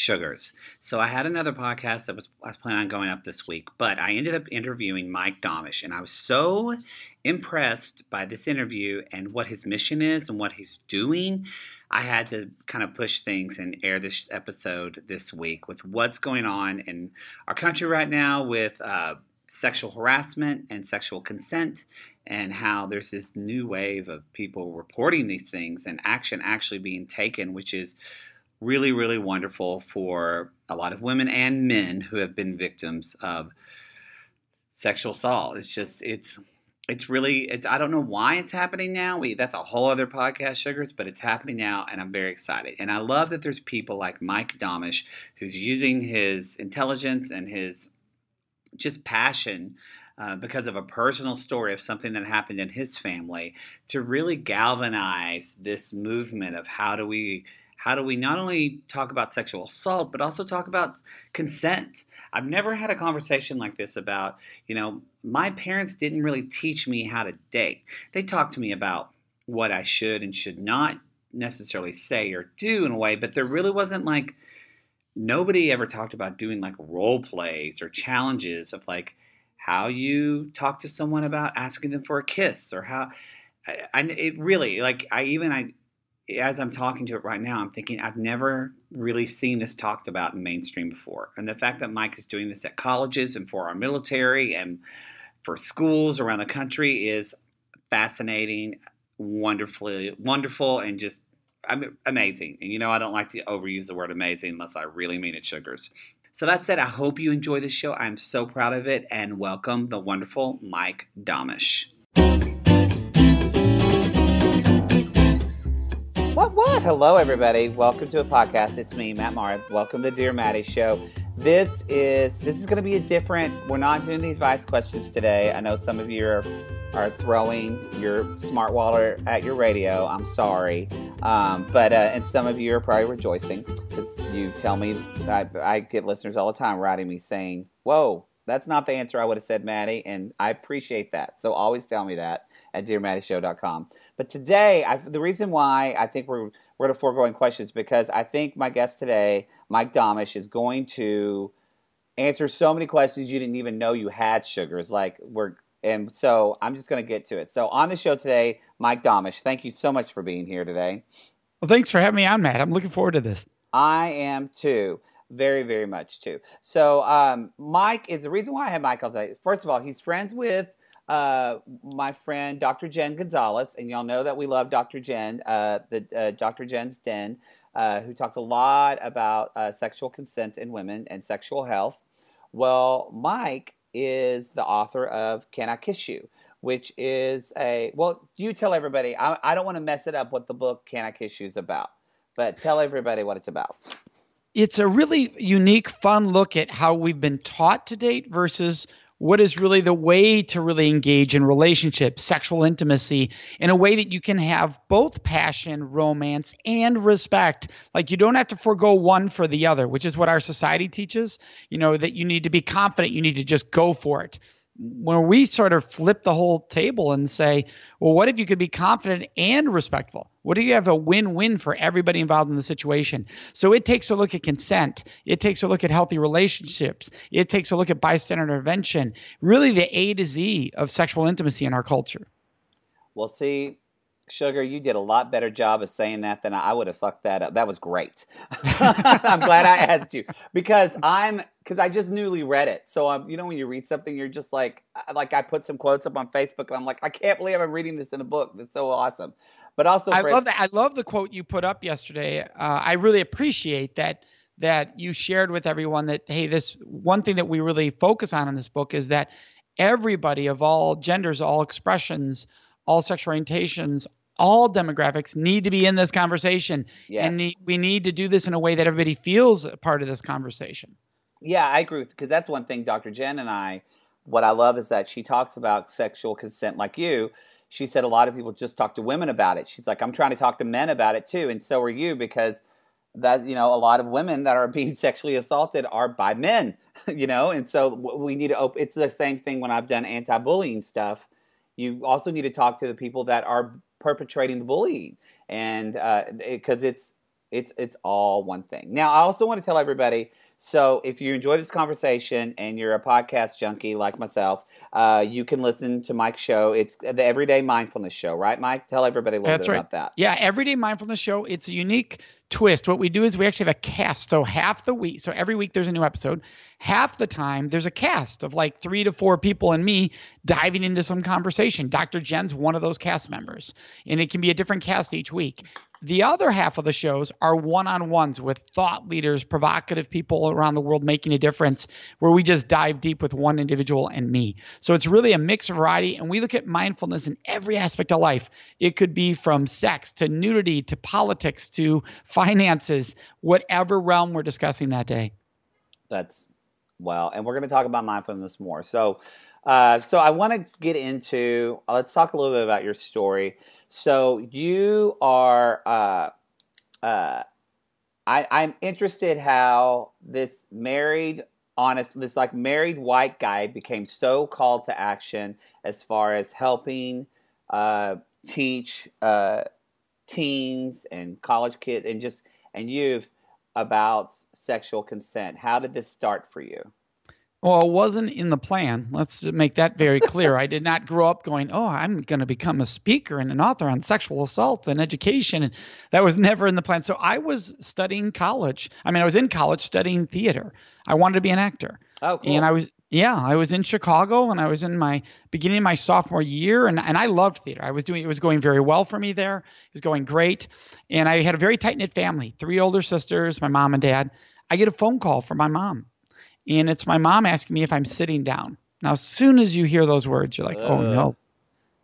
sugars. So I had another podcast that was I was planning on going up this week, but I ended up interviewing Mike Domitrz, and I was so impressed by this interview and what his mission is and what he's doing. I had to kind of push things and air this episode this week with what's going on in our country right now with uh, sexual harassment and sexual consent, and how there's this new wave of people reporting these things and action actually being taken, which is really, really wonderful for a lot of women and men who have been victims of sexual assault. It's just, it's, it's really, it's, I don't know why it's happening now. We, that's a whole other podcast, Sugars, but it's happening now, and I'm very excited. And I love that there's people like Mike Domitrz who's using his intelligence and his just passion uh, because of a personal story of something that happened in his family to really galvanize this movement of how do we how do we not only talk about sexual assault but also talk about consent? I've never had a conversation like this about you know my parents didn't really teach me how to date. They talked to me about what i should and should not necessarily say or do in a way but there really wasn't like nobody ever talked about doing like role plays or challenges of like how you talk to someone about asking them for a kiss or how I, it really like I even I as I'm talking to it right now, I'm thinking I've never really seen this talked about in mainstream before. And the fact that Mike is doing this at colleges and for our military and for schools around the country is fascinating, wonderfully wonderful, and just amazing. And you know, I don't like to overuse the word amazing unless I really mean it, sugars. So that said, I hope you enjoy this show. I'm so proud of it, and welcome the wonderful Mike Domitrz. Hello, everybody. Welcome to a podcast. It's me, Matt Mara. Welcome to Dear Maddie Show. This is this is going to be a different. We're not doing the advice questions today. I know some of you are are throwing your smart wallet at your radio. I'm sorry. Um, but, uh, and some of you are probably rejoicing because you tell me, I, I get listeners all the time writing me saying, whoa, that's not the answer I would have said, Maddie. And I appreciate that. So always tell me that at dearmaddieshow.com. But today, I, the reason why I think we're, we're going to foregoing questions because I think my guest today, Mike Domitrz, is going to answer so many questions you didn't even know you had sugars. Like we're and so I'm just going to get to it. So on the show today, Mike Domitrz, thank you so much for being here today. Well, thanks for having me on, Matt. I'm looking forward to this. I am too. Very, very much too. So um, Mike is the reason why I have Mike. I'll tell. First of all, he's friends with uh, my friend Dr. Jen Gonzalez, and y'all know that we love Dr. Jen, uh, the uh, Dr. Jen's Den, uh, who talks a lot about uh, sexual consent in women and sexual health. Well, Mike is the author of Can I Kiss You? Which is a, well, you tell everybody, I, I don't want to mess it up what the book Can I Kiss You is about, but tell everybody what it's about. It's a really unique, fun look at how we've been taught to date versus what is really the way to really engage in relationships, sexual intimacy, in a way that you can have both passion, romance, and respect. Like you don't have to forego one for the other, which is what our society teaches. You know, that you need to be confident, you need to just go for it when we sort of flip the whole table and say, well, what if you could be confident and respectful? What do you have a win win for everybody involved in the situation? So it takes a look at consent. It takes a look at healthy relationships. It takes a look at bystander intervention, really the A to Z of sexual intimacy in our culture. Well, see, Sugar, you did a lot better job of saying that than I would have fucked that up. That was great. I'm glad I asked you because I'm because I just newly read it. So um, you know when you read something, you're just like like I put some quotes up on Facebook, and I'm like, I can't believe I'm reading this in a book. It's so awesome. But also, I love that. I love the quote you put up yesterday. Uh, I really appreciate that that you shared with everyone that hey, this one thing that we really focus on in this book is that everybody of all genders, all expressions, all sexual orientations all demographics need to be in this conversation. Yes. And we need to do this in a way that everybody feels a part of this conversation. Yeah, I agree because that's one thing Dr. Jen and I what I love is that she talks about sexual consent like you. She said a lot of people just talk to women about it. She's like, I'm trying to talk to men about it too, and so are you because that you know a lot of women that are being sexually assaulted are by men, you know, and so we need to open. It's the same thing when I've done anti-bullying stuff. You also need to talk to the people that are perpetrating the bullying, and because uh, it, it's It's it's all one thing. Now, I also want to tell everybody. So, if you enjoy this conversation and you're a podcast junkie like myself, uh, you can listen to Mike's show. It's the Everyday Mindfulness Show, right, Mike? Tell everybody a little That's bit right. about that. Yeah, Everyday Mindfulness Show. It's a unique twist. What we do is we actually have a cast. So half the week, so every week there's a new episode. Half the time there's a cast of like three to four people and me diving into some conversation. Dr. Jen's one of those cast members, and it can be a different cast each week. The other half of the shows are one on ones with thought leaders, provocative people around the world making a difference, where we just dive deep with one individual and me. So it's really a mix of variety, and we look at mindfulness in every aspect of life. It could be from sex to nudity to politics to finances, whatever realm we're discussing that day. That's well, and we're going to talk about mindfulness more. So, uh, so I want to get into. Uh, let's talk a little bit about your story. So you are. Uh, uh, I, I'm interested how this married, honest, this like married white guy became so called to action as far as helping uh, teach uh, teens and college kids and just and youth about sexual consent. How did this start for you? Well, it wasn't in the plan. Let's make that very clear. I did not grow up going, "Oh, I'm going to become a speaker and an author on sexual assault and education." And that was never in the plan. So I was studying college. I mean, I was in college studying theater. I wanted to be an actor. Oh, cool. And I was yeah, I was in Chicago and I was in my beginning of my sophomore year and, and I loved theater. I was doing it was going very well for me there. It was going great. And I had a very tight knit family, three older sisters, my mom and dad. I get a phone call from my mom. And it's my mom asking me if I'm sitting down. Now as soon as you hear those words, you're like, oh no,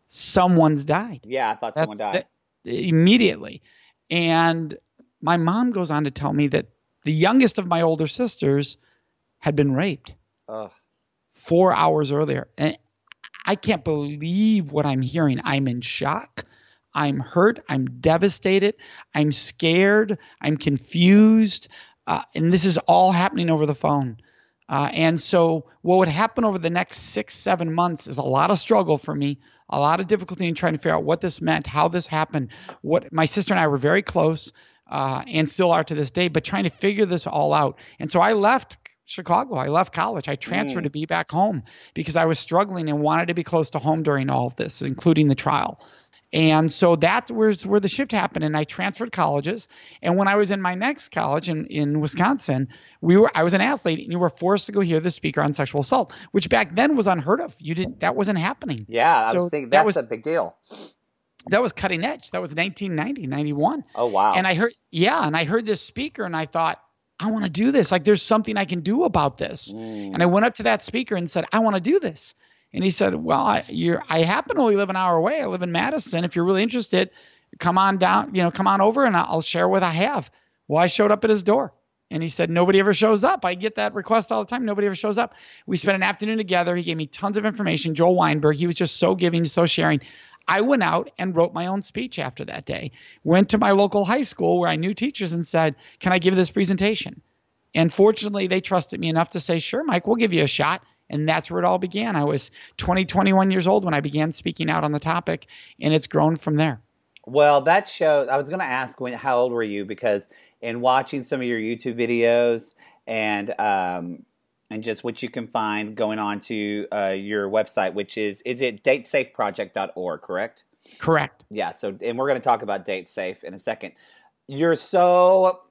someone's died yeah, I thought That's someone died. immediately. And my mom goes on to tell me that the youngest of my older sisters had been raped Ugh. four hours earlier. And I can't believe what I'm hearing. I'm in shock. I'm hurt. I'm devastated. I'm scared. I'm confused. Uh, and this is all happening over the phone. Uh, and so, what would happen over the next six, seven months is a lot of struggle for me, a lot of difficulty in trying to figure out what this meant, how this happened. What my sister and I were very close, uh, and still are to this day, but trying to figure this all out. And so, I left Chicago. I left college. I transferred Mm. to be back home because I was struggling and wanted to be close to home during all of this, including the trial. And so that was where the shift happened. And I transferred colleges. And when I was in my next college in, in Wisconsin, we were I was an athlete and you were forced to go hear the speaker on sexual assault, which back then was unheard of. You didn't that wasn't happening. Yeah, I was thinking that was- a big deal. That was cutting edge. That was 1990, 91. Oh wow. And I heard, yeah, and I heard this speaker and I thought, I want to do this. Like there's something I can do about this. Mm. And I went up to that speaker and said, I want to do this. And he said, Well, I, I happen to only live an hour away. I live in Madison. If you're really interested, come on down, you know, come on over and I'll share what I have. Well, I showed up at his door and he said, Nobody ever shows up. I get that request all the time. Nobody ever shows up. We spent an afternoon together. He gave me tons of information. Joel Weinberg, he was just so giving, so sharing. I went out and wrote my own speech after that day. Went to my local high school where I knew teachers and said, Can I give this presentation? And fortunately, they trusted me enough to say, Sure, Mike, we'll give you a shot. And that's where it all began. I was 20, 21 years old when I began speaking out on the topic, and it's grown from there. Well, that shows. I was going to ask when, how old were you because in watching some of your YouTube videos and um, and just what you can find going on to uh, your website, which is is it datesafeproject.org, correct? Correct. Yeah. So, and we're going to talk about DateSafe in a second. You're so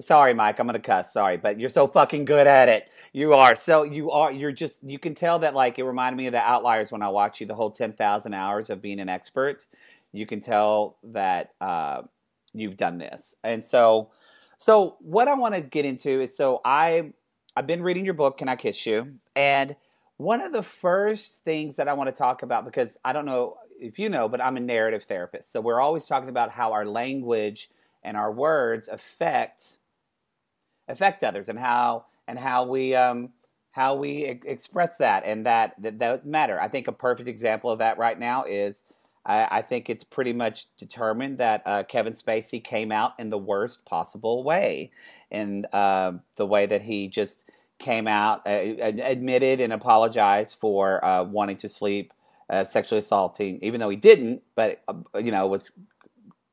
sorry, Mike. I'm to cuss. Sorry, but you're so fucking good at it. You are. So you are. You're just. You can tell that like it reminded me of the Outliers when I watched you the whole ten thousand hours of being an expert. You can tell that uh, you've done this, and so. So what I want to get into is so I I've been reading your book, Can I Kiss You? And one of the first things that I want to talk about because I don't know if you know, but I'm a narrative therapist. So we're always talking about how our language and our words affect affect others and how and how we um how we e- express that and that that, that matter. I think a perfect example of that right now is I, I think it's pretty much determined that uh, Kevin Spacey came out in the worst possible way, in uh, the way that he just came out, uh, admitted, and apologized for uh, wanting to sleep, uh, sexually assaulting, even though he didn't, but uh, you know was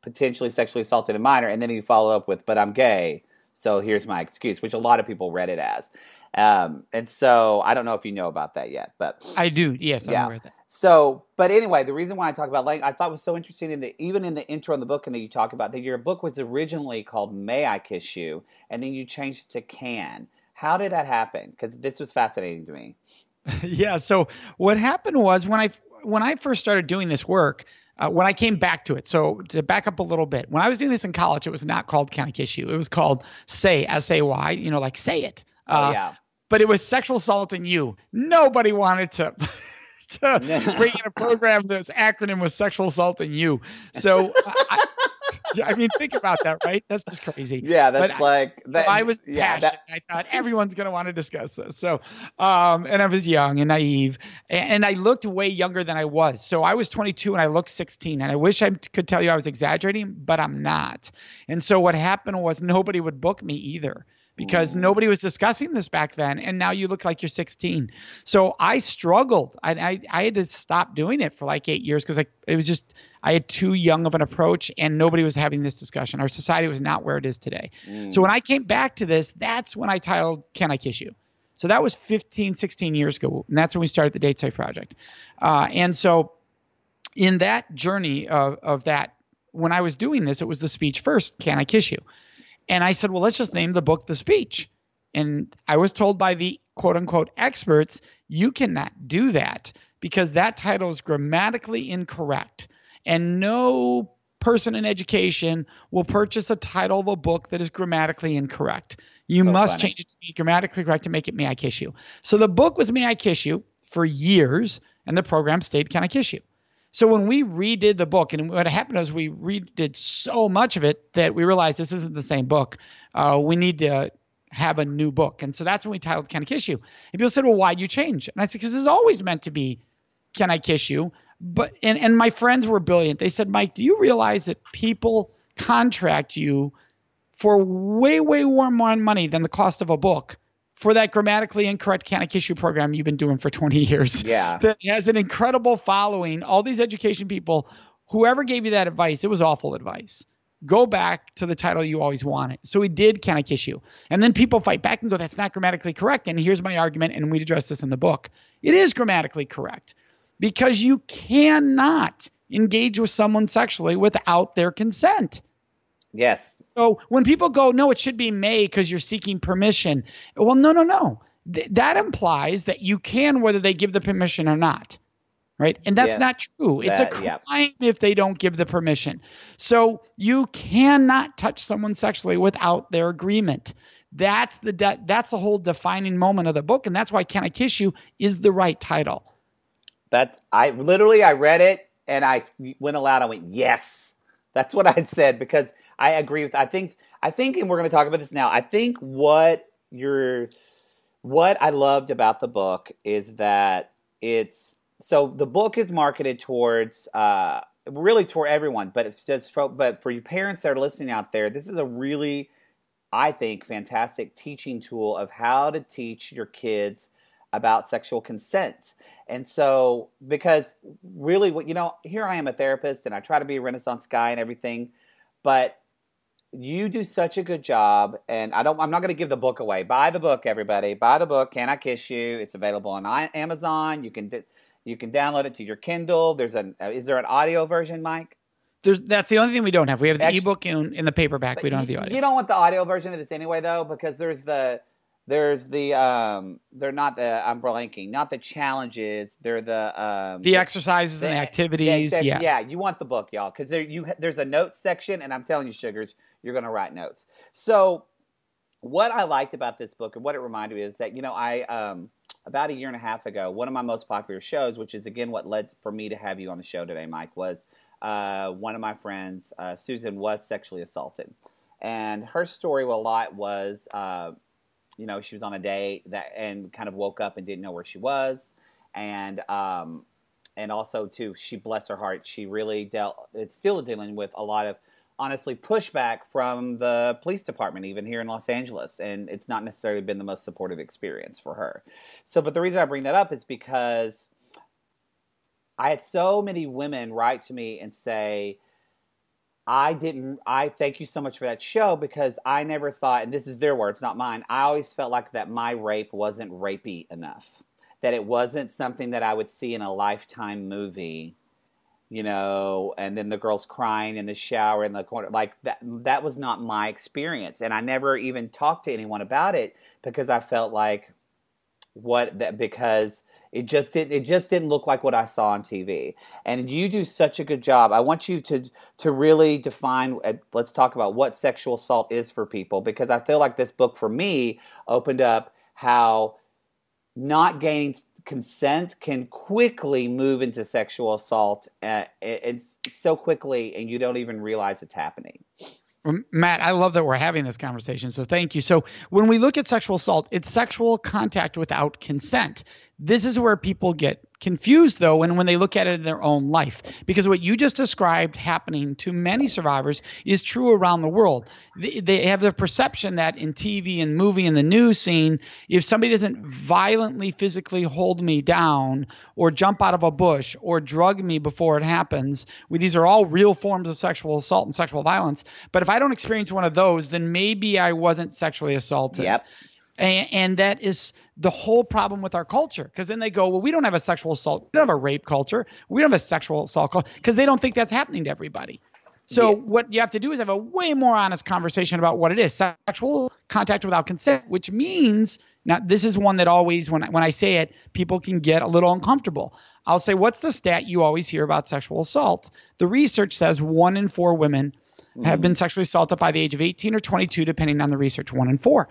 potentially sexually assaulted a minor, and then you follow up with, "But I'm gay, so here's my excuse," which a lot of people read it as. Um, and so I don't know if you know about that yet, but I do. Yes, I'm Yeah. aware of that. so, but anyway, the reason why I talk about language, I thought was so interesting in the even in the intro in the book, and that you talk about that your book was originally called "May I Kiss You," and then you changed it to "Can." How did that happen? Because this was fascinating to me. yeah. So what happened was when I when I first started doing this work, uh, when I came back to it. So to back up a little bit, when I was doing this in college, it was not called Can I Kiss You? It was called Say S A Y. You know, like say it. Oh Uh, yeah, But it was sexual assault in you. Nobody wanted to. To bring in a program that's acronym was sexual assault in you. So, I, I mean, think about that, right? That's just crazy. yeah, that's but like that. I was yeah, passionate. that, I thought everyone's going to want to discuss this. So, um, and I was young and naive, and, and I looked way younger than I was. So I was 22 and I looked 16. And I wish I could tell you I was exaggerating, but I'm not. And so what happened was nobody would book me either because Ooh. nobody was discussing this back then. And now you look like you're 16. So I struggled. I, I, I had to stop doing it for like eight years because it was just I had too young of an approach and nobody was having this discussion. Our society was not where it is today. Mm. So when I came back to this, that's when I titled Can I Kiss You? So that was 15, 16 years ago. And that's when we started the Date Safe Project. Uh, and so in that journey of, of that, when I was doing this, it was the speech first, Can I Kiss You? And I said, well, let's just name the book The Speech. And I was told by the quote unquote experts, you cannot do that because that title is grammatically incorrect. And no person in education will purchase a title of a book that is grammatically incorrect. You So must funny. change it to be grammatically correct to make it May I Kiss You. So the book was May I Kiss You for years, and the program stayed Can I Kiss You? So when we redid the book, and what happened was we redid so much of it that we realized this isn't the same book. Uh, we need to have a new book. And so that's when we titled Can I Kiss You? And people said, Well, why'd you change? And I said, Because it's always meant to be Can I Kiss You? But and, and my friends were brilliant. They said, Mike, do you realize that people contract you for way, way more money than the cost of a book for that grammatically incorrect Can I Kiss You program you've been doing for 20 years? yeah, that has an incredible following. All these education people, whoever gave you that advice, it was awful advice. Go back to the title you always wanted. So we did Can I Kiss You? And then people fight back and go, that's not grammatically correct. And here's my argument, and we address this in the book. It is grammatically correct because you cannot engage with someone sexually without their consent. Yes, So when people go, no, it should be may because you're seeking permission. Well, no, no, no. Th- that implies that you can whether they give the permission or not. Right. And that's Yeah. not true. It's a That- yeah. crime if they don't give the permission. So you cannot touch someone sexually without their agreement. That's the de- that's the whole defining moment of the book, and that's why "Can I Kiss You" is the right title. That's I literally I read it and I went aloud. I went yes. That's what I said because I agree with. I think I think, and we're going to talk about this now. I think what you're, what I loved about the book is that it's so the book is marketed towards uh, really toward everyone, but it's just for, but for you parents that are listening out there, this is a really I think fantastic teaching tool of how to teach your kids about sexual consent. And so, because really, what you know, here I am a therapist and I try to be a Renaissance guy and everything, but you do such a good job. And I don't, I'm not going to give the book away. Buy the book, everybody. Buy the book. Can I Kiss You? It's available on Amazon. You can, you can download it to your Kindle. There's an, uh, is there an audio version, Mike? There's that's the only thing we don't have. We have the ebook and in the paperback. We don't have the audio. You don't want the audio version of this anyway, though, because there's the there's the um they're not the I'm blanking, not the challenges. They're the um the exercises and the the- activities. the- yes. Yeah, you want the book, y'all, because there you there's a notes section, and I'm telling you, sugars, you're gonna write notes. So, what I liked about this book and what it reminded me is that you know I um about a year and a half ago, one of my most popular shows, which is again what led for me to have you on the show today, Mike, was uh, one of my friends, uh, Susan, was sexually assaulted, and her story a lot was. Uh, you know, she was on a date that and kind of woke up and didn't know where she was, and um, and also too, she bless her heart, she really dealt. It's still dealing with a lot of honestly pushback from the police department, even here in Los Angeles, and it's not necessarily been the most supportive experience for her. So, but the reason I bring that up is because I had so many women write to me and say. I didn't. I thank you so much for that show because I never thought, and this is their words, not mine. I always felt like that my rape wasn't rapey enough, that it wasn't something that I would see in a lifetime movie, you know. And then the girls crying in the shower in the corner, like that. That was not my experience, and I never even talked to anyone about it because I felt like what that because it just didn't. it just didn't look like what I saw on TV. And you do such a good job. I want you to to really define uh, let's talk about what sexual assault is for people because I feel like this book for me opened up how not gaining consent can quickly move into sexual assault uh, it's so quickly and you don't even realize it's happening. Matt, I love that we're having this conversation. So thank you. So when we look at sexual assault, it's sexual contact without consent. This is where people get confused though when, when they look at it in their own life. Because what you just described happening to many survivors is true around the world. They, they have the perception that in tv and movie and the news scene if somebody doesn't violently physically hold me down or jump out of a bush or drug me before it happens these are all real forms of sexual assault and sexual violence. But if i don't experience one of those then maybe i wasn't sexually assaulted. Yep and, and that is the whole problem with our culture. Because then they go, well, we don't have a sexual assault, we don't have a rape culture, we don't have a sexual assault culture, because they don't think that's happening to everybody. So yeah. what you have to do is have a way more honest conversation about what it is: sexual contact without consent, which means now this is one that always when when I say it, people can get a little uncomfortable. I'll say, what's the stat you always hear about sexual assault? The research says one in four women mm-hmm. have been sexually assaulted by the age of 18 or 22, depending on the research. One in four.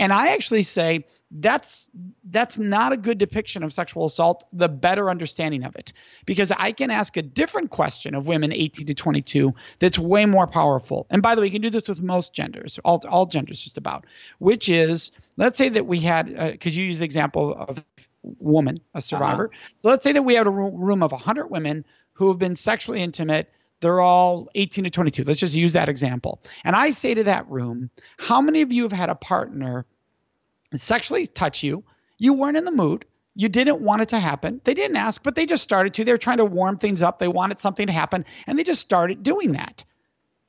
And I actually say that's that's not a good depiction of sexual assault, the better understanding of it. Because I can ask a different question of women 18 to 22 that's way more powerful. And by the way, you can do this with most genders, all, all genders just about, which is let's say that we had, because uh, you use the example of woman, a survivor. Uh-huh. So let's say that we had a room of 100 women who have been sexually intimate they're all 18 to 22. Let's just use that example. And I say to that room, how many of you have had a partner sexually touch you? You weren't in the mood. You didn't want it to happen. They didn't ask, but they just started to. They were trying to warm things up. They wanted something to happen, and they just started doing that.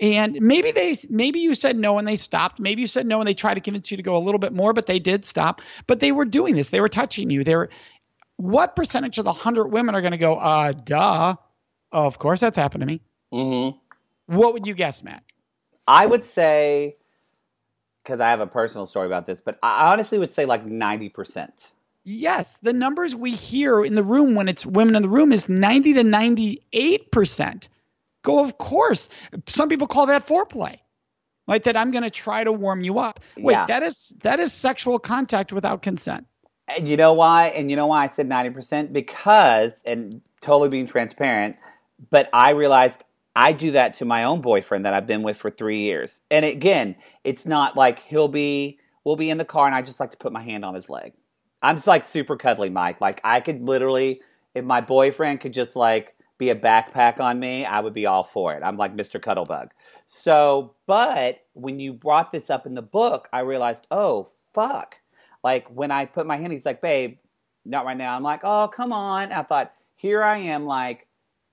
And maybe they, maybe you said no and they stopped. Maybe you said no and they tried to convince you to go a little bit more, but they did stop. But they were doing this. They were touching you. They were. What percentage of the hundred women are going to go? Uh, duh. Of course, that's happened to me. Mm-hmm. What would you guess, Matt? I would say, because I have a personal story about this, but I honestly would say like 90%. Yes, the numbers we hear in the room when it's women in the room is 90 to 98%. Go, of course. Some people call that foreplay. Like that I'm going to try to warm you up. Wait, yeah. that is that is sexual contact without consent. And you know why? And you know why I said 90%? Because, and totally being transparent, but I realized I do that to my own boyfriend that I've been with for three years. And again, it's not like he'll be, we'll be in the car and I just like to put my hand on his leg. I'm just like super cuddly, Mike. Like I could literally, if my boyfriend could just like be a backpack on me, I would be all for it. I'm like Mr. Cuddlebug. So, but when you brought this up in the book, I realized, oh, fuck. Like when I put my hand, he's like, babe, not right now. I'm like, oh, come on. I thought, here I am, like,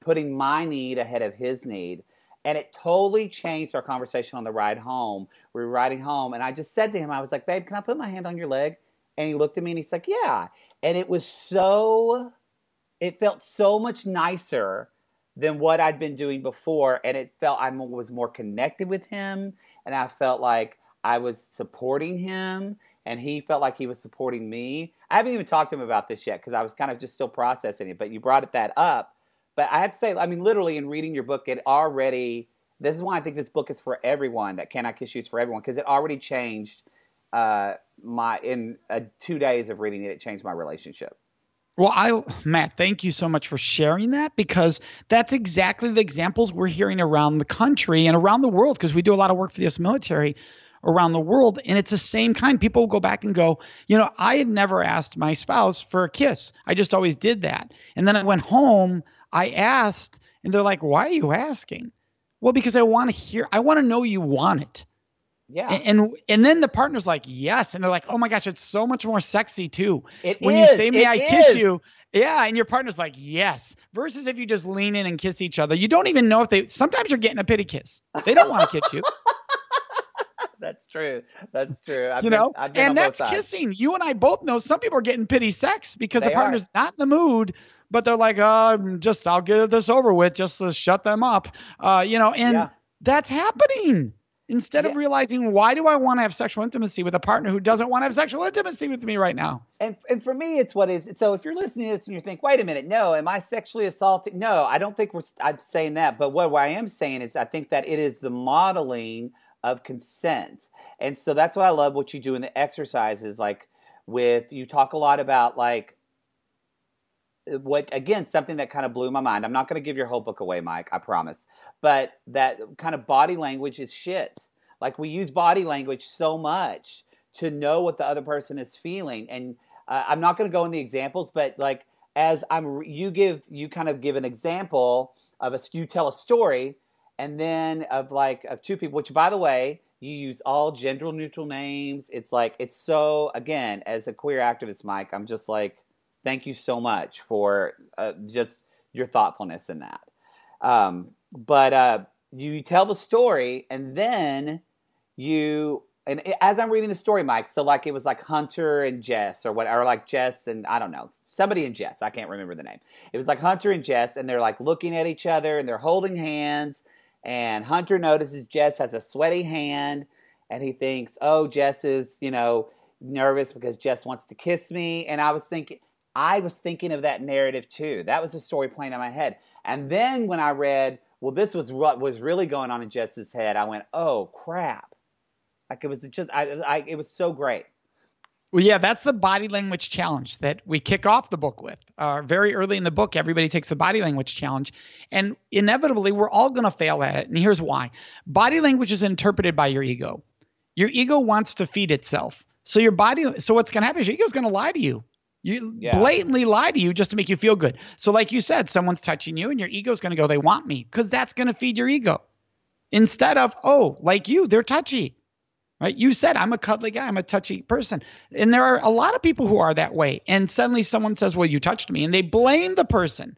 putting my need ahead of his need. And it totally changed our conversation on the ride home. We were riding home, and I just said to him, I was like, babe, can I put my hand on your leg? And he looked at me and he's like, yeah. And it was so, it felt so much nicer than what I'd been doing before. And it felt I was more connected with him. And I felt like I was supporting him. And he felt like he was supporting me. I haven't even talked to him about this yet because I was kind of just still processing it. But you brought it that up but I have to say, I mean, literally, in reading your book, it already. This is why I think this book is for everyone. That Can I Kiss You is for everyone because it already changed uh, my in uh, two days of reading it. It changed my relationship. Well, I Matt, thank you so much for sharing that because that's exactly the examples we're hearing around the country and around the world because we do a lot of work for the U.S. military around the world and it's the same kind people go back and go you know i had never asked my spouse for a kiss i just always did that and then i went home I asked, and they're like, "Why are you asking?" Well, because I want to hear. I want to know you want it. Yeah. And, and and then the partner's like, yes, and they're like, oh my gosh, it's so much more sexy too. It when is, you say, may I kiss is. you? Yeah, and your partner's like, yes. Versus if you just lean in and kiss each other, you don't even know if they. Sometimes you're getting a pity kiss. They don't want to kiss you, That's true. That's true. I've you been- know. I've been on and that's kissing. You and I both know some people are getting pity sex because They the are. partner's not in the mood, but they're like, uh, just I'll get this over with, just to shut them up. Uh, you know, and Yeah. that's happening. Instead of realizing why do I want to have sexual intimacy with a partner who doesn't want to have sexual intimacy with me right now? And and for me, it's what is. So if you're listening to this and you think, wait a minute, no, am I sexually assaulting? No, I don't think we're. I'm saying that. But what, what I am saying is, I think that it is the modeling of consent, and so that's what I love. What you do in the exercises, like with you talk a lot about like what again something that kind of blew my mind. I'm not going to give your whole book away, Mike. I promise. But that kind of body language is shit. Like we use body language so much to know what the other person is feeling, and uh, I'm not going to go in the examples, but like as I'm, you give, you kind of give an example of a, you tell a story, and then of like of two people, which by the way, you use all gender neutral names. It's like it's so again, as a queer activist, Mike, I'm just like, thank you so much for uh, just your thoughtfulness in that. Um, but uh, you tell the story, and then you and as I'm reading the story, Mike, so like it was like Hunter and Jess or what, or like Jess and I don't know, somebody and Jess. I can't remember the name. It was like Hunter and Jess, and they're like looking at each other and they're holding hands. And Hunter notices Jess has a sweaty hand, and he thinks, "Oh, Jess is you know nervous because Jess wants to kiss me." And I was thinking, I was thinking of that narrative too. That was the story playing in my head. And then when I read, well, this was what was really going on in Jess's head, I went, "Oh crap!" Like it was just, I, I it was so great. Well, yeah, that's the body language challenge that we kick off the book with. Uh, very early in the book, everybody takes the body language challenge, and inevitably, we're all going to fail at it. And here's why: body language is interpreted by your ego. Your ego wants to feed itself. So your body. So what's going to happen is your ego is going to lie to you. You Yeah. blatantly lie to you just to make you feel good. So, like you said, someone's touching you, and your ego is going to go, "They want me," because that's going to feed your ego. Instead of, "Oh, like you, they're touchy." right? You said I'm a cuddly guy, I'm a touchy person. And there are a lot of people who are that way. And suddenly someone says, Well, you touched me, and they blame the person.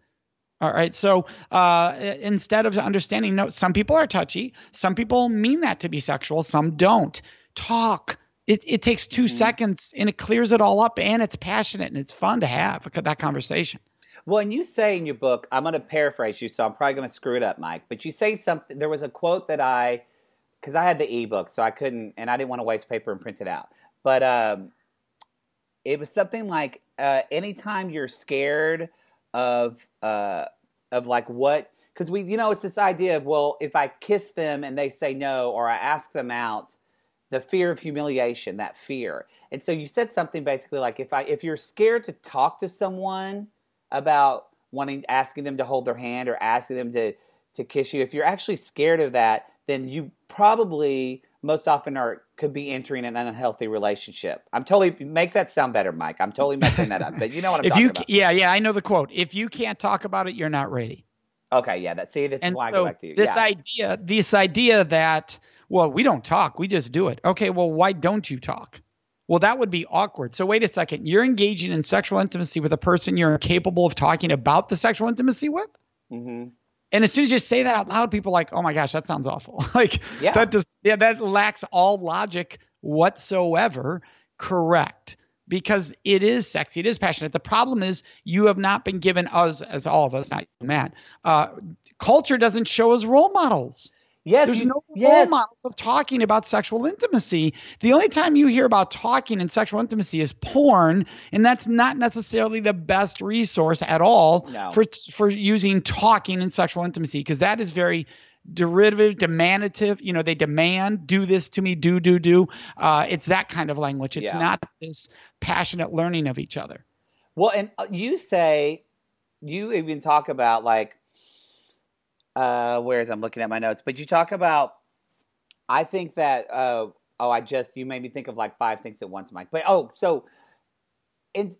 All right. So uh, instead of understanding, no, some people are touchy, some people mean that to be sexual, some don't. Talk. It, it takes 2 seconds and it clears it all up and it's passionate and it's fun to have that conversation. Well, and you say in your book, I'm going to paraphrase you, so I'm probably going to screw it up, Mike. But you say something. There was a quote that I, because I had the ebook, so I couldn't, and I didn't want to waste paper and print it out. But um, it was something like, uh, anytime you're scared of, uh, of like what, because we, you know, it's this idea of well, if I kiss them and they say no, or I ask them out, the fear of humiliation, that fear. And so you said something basically like if I, if you're scared to talk to someone about wanting asking them to hold their hand or asking them to to kiss you if you're actually scared of that then you probably most often are could be entering an unhealthy relationship i'm totally make that sound better mike i'm totally messing that up but you know what i'm if talking you, about yeah, yeah, I know the quote. If you can't talk about it, you're not ready. okay yeah that see this is and why i go back to you this yeah. idea this idea that well we don't talk we just do it. Okay well why don't you talk? Well that would be awkward. So wait a second. You're engaging in sexual intimacy with a person you're incapable of talking about the sexual intimacy with? Hmm and as soon as you say that out loud people are like oh my gosh that sounds awful. Like Yeah. that just yeah that lacks all logic whatsoever. Correct. Because it is sexy it is passionate. The problem is you have not been given us as all of us not you, matt uh, culture doesn't show us role models yes there's you- no yes. role models of talking about sexual intimacy. The only time you hear about talking and sexual intimacy is porn, and that's not necessarily the best resource at all No. for for using talking and sexual intimacy because that is very derivative, demandative. You know, they demand, do this to me, do do do. Uh, it's that kind of language. It's Yeah. not this passionate learning of each other. Well, and uh, you say you even talk about like uh whereas I'm looking at my notes, but you talk about I think that uh oh I just you made me think of like five things at once, Mike. But oh, so and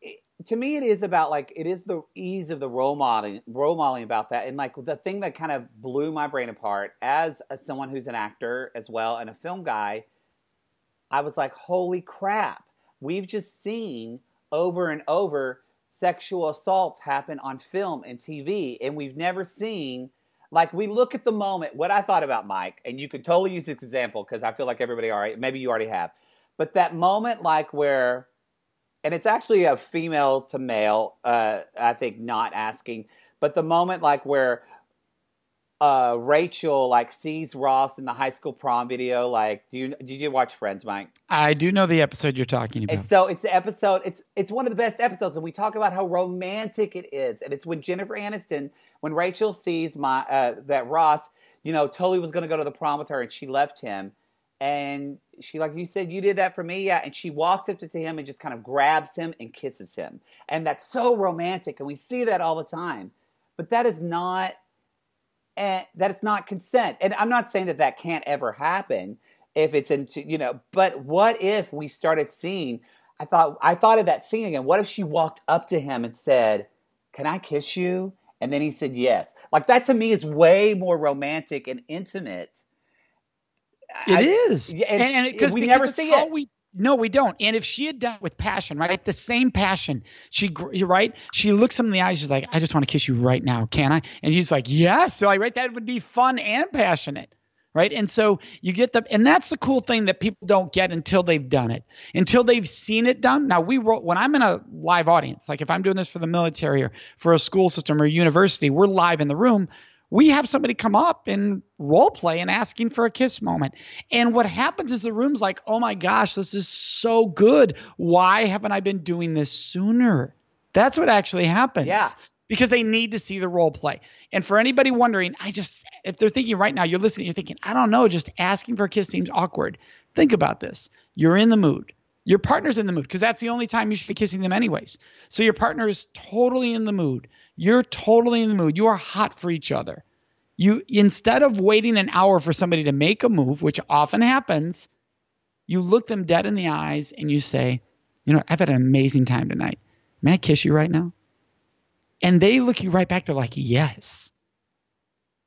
to me it is about like it is the ease of the role modeling role modeling about that and like the thing that kind of blew my brain apart as a, someone who's an actor as well and a film guy I was like, holy crap, we've just seen over and over sexual assaults happen on film and TV, and we've never seen. Like we look at the moment, what I thought about Mike, and you could totally use this example because I feel like everybody already, maybe you already have, but that moment like where, and it's actually a female to male, uh, I think not asking, but the moment like where uh, Rachel like sees Ross in the high school prom video. Like, do you did you watch Friends, Mike? I do know the episode you're talking about. And so it's the episode. It's it's one of the best episodes, and we talk about how romantic it is. And it's when Jennifer Aniston, when Rachel sees my uh, that Ross, you know, totally was going to go to the prom with her, and she left him. And she like you said, you did that for me, yeah. And she walks up to him and just kind of grabs him and kisses him, and that's so romantic. And we see that all the time, but that is not and that it's not consent. And I'm not saying that that can't ever happen if it's into you know. But what if we started seeing? I thought I thought of that scene again. What if she walked up to him and said, "Can I kiss you?" And then he said yes. Like that to me is way more romantic and intimate. It I, is, and, and it, we never see it. We, no, we don't. And if she had done it with passion, right? The same passion. She, you're right? She looks him in the eyes. She's like, I just want to kiss you right now. Can I? And he's like, yes. So I, right? That would be fun and passionate. Right. And so you get the, and that's the cool thing that people don't get until they've done it, until they've seen it done. Now, we wrote, when I'm in a live audience, like if I'm doing this for the military or for a school system or university, we're live in the room we have somebody come up and role play and asking for a kiss moment. And what happens is the room's like, oh my gosh, this is so good. Why haven't I been doing this sooner? That's what actually happens. Yeah. Because they need to see the role play. And for anybody wondering, I just, if they're thinking right now, you're listening, you're thinking, I don't know, just asking for a kiss seems awkward. Think about this. You're in the mood. Your partner's in the mood because that's the only time you should be kissing them, anyways. So your partner is totally in the mood. You're totally in the mood. You are hot for each other. You instead of waiting an hour for somebody to make a move, which often happens, you look them dead in the eyes and you say, "You know, I've had an amazing time tonight. May I kiss you right now?" And they look you right back. They're like, "Yes."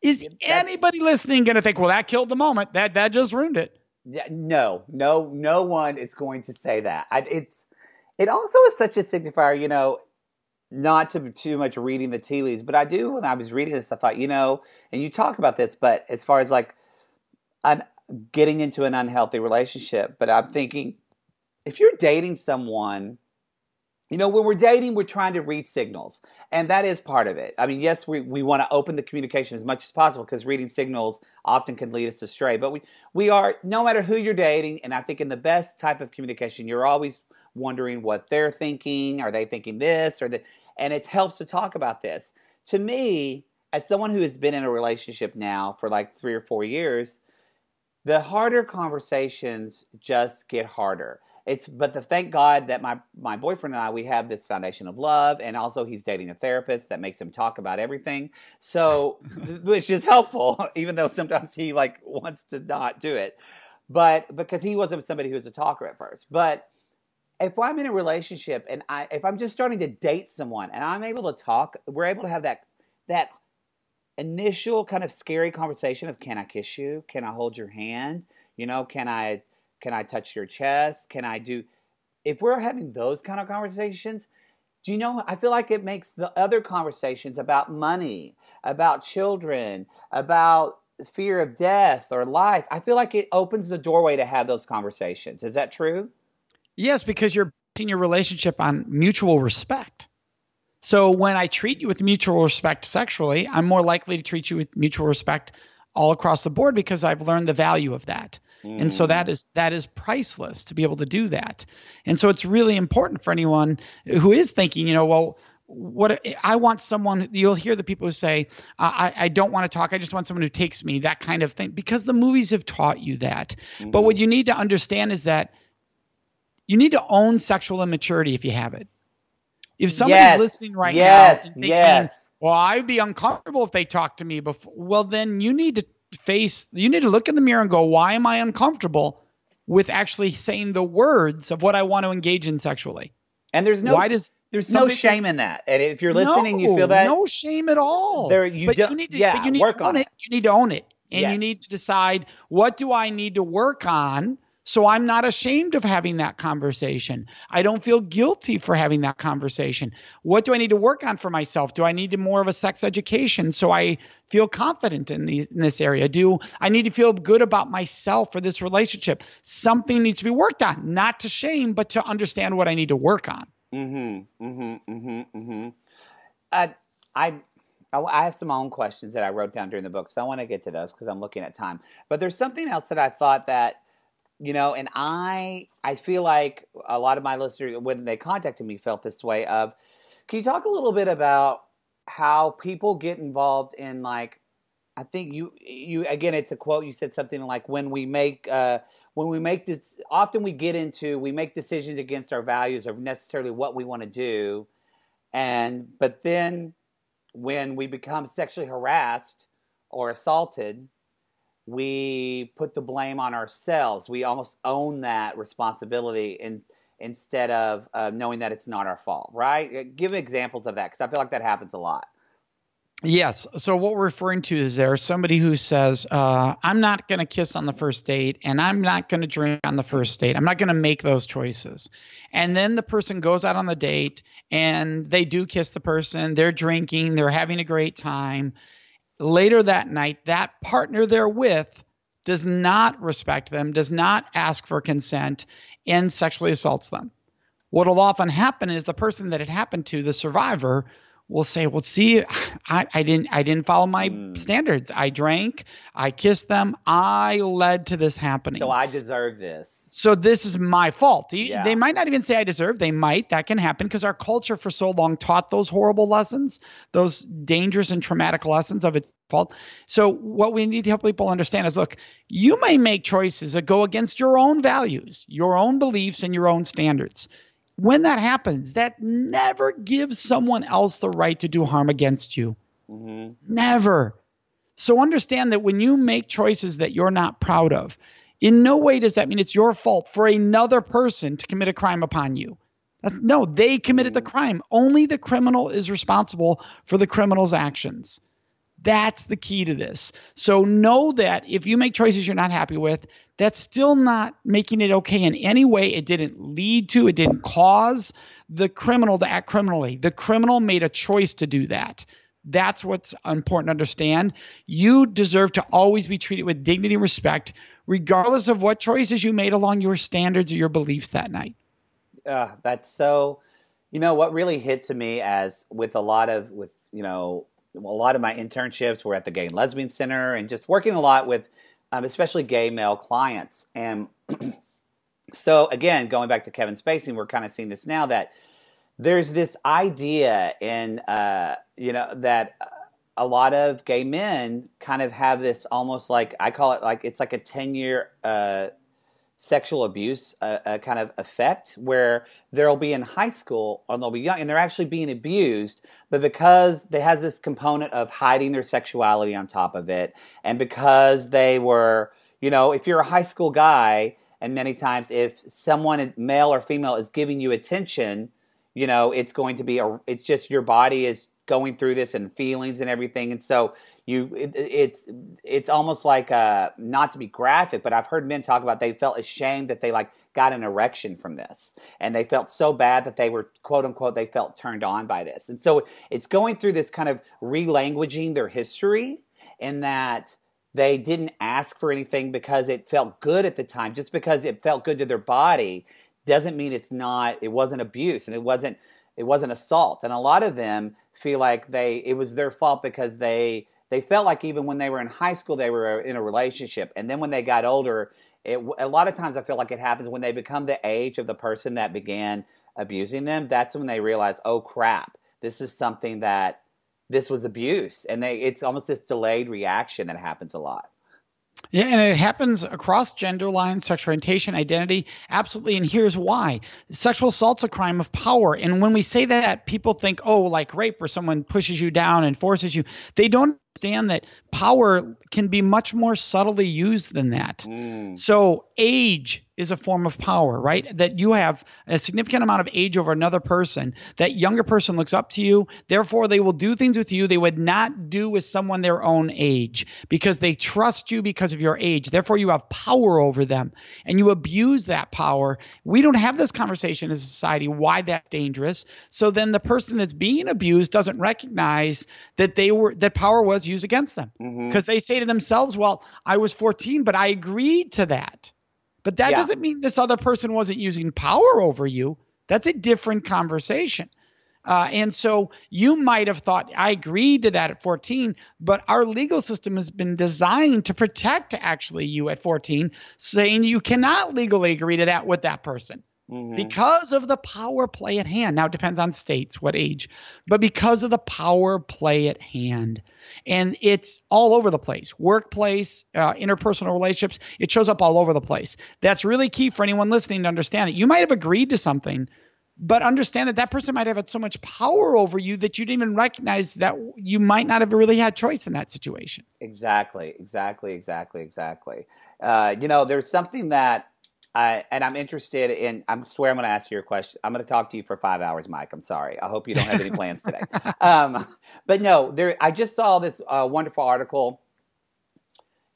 Is anybody listening going to think, "Well, that killed the moment. That that just ruined it"? Yeah, no, no, no one is going to say that. I, it's it also is such a signifier. You know, not to too much reading the tea leaves, but I do when I was reading this, I thought, you know, and you talk about this, but as far as like I'm getting into an unhealthy relationship, but I'm thinking if you're dating someone, you know, when we're dating, we're trying to read signals, and that is part of it. I mean, yes, we, we want to open the communication as much as possible because reading signals often can lead us astray. But we we are no matter who you're dating, and I think in the best type of communication, you're always wondering what they're thinking. Are they thinking this or that? And it helps to talk about this. To me, as someone who has been in a relationship now for like three or four years, the harder conversations just get harder. It's but the thank God that my my boyfriend and I we have this foundation of love, and also he's dating a therapist that makes him talk about everything. So which is helpful, even though sometimes he like wants to not do it, but because he wasn't somebody who was a talker at first, but if I'm in a relationship and I if I'm just starting to date someone and I'm able to talk, we're able to have that that initial kind of scary conversation of can I kiss you? Can I hold your hand? You know, can I can I touch your chest? Can I do if we're having those kind of conversations, do you know I feel like it makes the other conversations about money, about children, about fear of death or life. I feel like it opens the doorway to have those conversations. Is that true? Yes, because you're basing your relationship on mutual respect. So when I treat you with mutual respect sexually, I'm more likely to treat you with mutual respect all across the board because I've learned the value of that. Mm. And so that mm. is that is priceless to be able to do that. And so it's really important for anyone who is thinking, you know, well, what I want someone you'll hear the people who say I, I don't want to talk I just want someone who takes me that kind of thing because the movies have taught you that mm-hmm. but what you need to understand is that you need to own sexual immaturity if you have it. If somebody's yes. listening right yes. now and thinking, yes. well, I'd be uncomfortable if they talked to me before, well, then you need to face, you need to look in the mirror and go, why am I uncomfortable with actually saying the words of what I want to engage in sexually? And there's no, why does, there's no shame in that. And if you're listening, no, you feel that no shame at all. There, you, but you need to, yeah, you need work to own on it. it. You need to own it, and yes. you need to decide what do I need to work on So I'm not ashamed of having that conversation. I don't feel guilty for having that conversation. What do I need to work on for myself? Do I need more of a sex education so I feel confident in, in this area? Do I need to feel good about myself for this relationship? Something needs to be worked on, not to shame, but to understand what I need to work on. Mm-hmm. Mm-hmm. Mm-hmm. Mm-hmm. Uh, I I have some own questions that I wrote down during the book, so I want to get to those because I'm looking at time. But there's something else that I thought that you know, and I I feel like a lot of my listeners when they contacted me felt this way of can you talk a little bit about how people get involved in like I think you you again it's a quote you said something like when we make uh when we make this often we get into we make decisions against our values or necessarily what we want to do and but then when we become sexually harassed or assaulted we put the blame on ourselves. We almost own that responsibility in, instead of uh, knowing that it's not our fault, right? Uh, give examples of that because I feel like that happens a lot. Yes. So what we're referring to is there somebody who says, uh, "I'm not going to kiss on the first date, and I'm not going to drink on the first date. I'm not going to make those choices." And then the person goes out on the date, and they do kiss the person. They're drinking. They're having a great time later that night, that partner they're with does not respect them, does not ask for consent, and sexually assaults them. What will often happen is the person that it happened to, the survivor, will say, "Well, see, I, I didn't, I didn't follow my mm. standards. I drank, I kissed them, I led to this happening. So I deserve this. So this is my fault. Yeah. They might not even say I deserve. They might. That can happen because our culture for so long taught those horrible lessons, those dangerous and traumatic lessons of its fault. So what we need to help people understand is, look, you may make choices that go against your own values, your own beliefs, and your own standards when that happens, that never gives someone else the right to do harm against you. Mm-hmm. Never. So understand that when you make choices that you're not proud of, in no way does that mean it's your fault for another person to commit a crime upon you. That's, no, they committed the mm-hmm. crime. Only the criminal is responsible for the criminal's actions. That's the key to this. So know that if you make choices you're not happy with, that's still not making it okay in any way. It didn't lead to, it didn't cause the criminal to act criminally. The criminal made a choice to do that. That's what's important to understand. You deserve to always be treated with dignity and respect, regardless of what choices you made along your standards or your beliefs that night. Uh, that's so, you know, what really hit to me as with a lot of, with, you know, a lot of my internships were at the Gay and Lesbian Center and just working a lot with um, especially gay male clients. And so, again, going back to Kevin Spacey, we're kind of seeing this now that there's this idea in, uh, you know, that a lot of gay men kind of have this almost like, I call it like, it's like a 10 year uh, sexual abuse uh, uh, kind of effect where they'll be in high school or they'll be young and they're actually being abused but because they has this component of hiding their sexuality on top of it and because they were you know if you're a high school guy and many times if someone male or female is giving you attention you know it's going to be a it's just your body is going through this and feelings and everything and so you it, it's it's almost like uh not to be graphic but i've heard men talk about they felt ashamed that they like got an erection from this. And they felt so bad that they were quote unquote they felt turned on by this. And so it's going through this kind of relanguaging their history in that they didn't ask for anything because it felt good at the time. Just because it felt good to their body doesn't mean it's not it wasn't abuse and it wasn't it wasn't assault. And a lot of them feel like they it was their fault because they they felt like even when they were in high school they were in a relationship and then when they got older it, a lot of times i feel like it happens when they become the age of the person that began abusing them that's when they realize oh crap this is something that this was abuse and they it's almost this delayed reaction that happens a lot yeah, and it happens across gender lines, sexual orientation, identity. Absolutely. And here's why sexual assault's a crime of power. And when we say that, people think, oh, like rape, where someone pushes you down and forces you. They don't understand that power can be much more subtly used than that. Mm. So, age is a form of power, right? That you have a significant amount of age over another person. That younger person looks up to you. Therefore, they will do things with you they would not do with someone their own age because they trust you because of your age. Therefore, you have power over them and you abuse that power. We don't have this conversation as a society why that's dangerous. So then the person that's being abused doesn't recognize that they were that power was used against them because mm-hmm. they say to themselves, "Well, I was 14, but I agreed to that." But that yeah. doesn't mean this other person wasn't using power over you. That's a different conversation. Uh, and so you might have thought, I agreed to that at 14, but our legal system has been designed to protect actually you at 14, saying you cannot legally agree to that with that person. Mm-hmm. Because of the power play at hand. Now, it depends on states, what age, but because of the power play at hand. And it's all over the place workplace, uh, interpersonal relationships. It shows up all over the place. That's really key for anyone listening to understand that you might have agreed to something, but understand that that person might have had so much power over you that you didn't even recognize that you might not have really had choice in that situation. Exactly, exactly, exactly, exactly. Uh, you know, there's something that uh, and I'm interested in. I swear I'm going to ask you a question. I'm going to talk to you for five hours, Mike. I'm sorry. I hope you don't have any plans today. Um, but no, there. I just saw this uh, wonderful article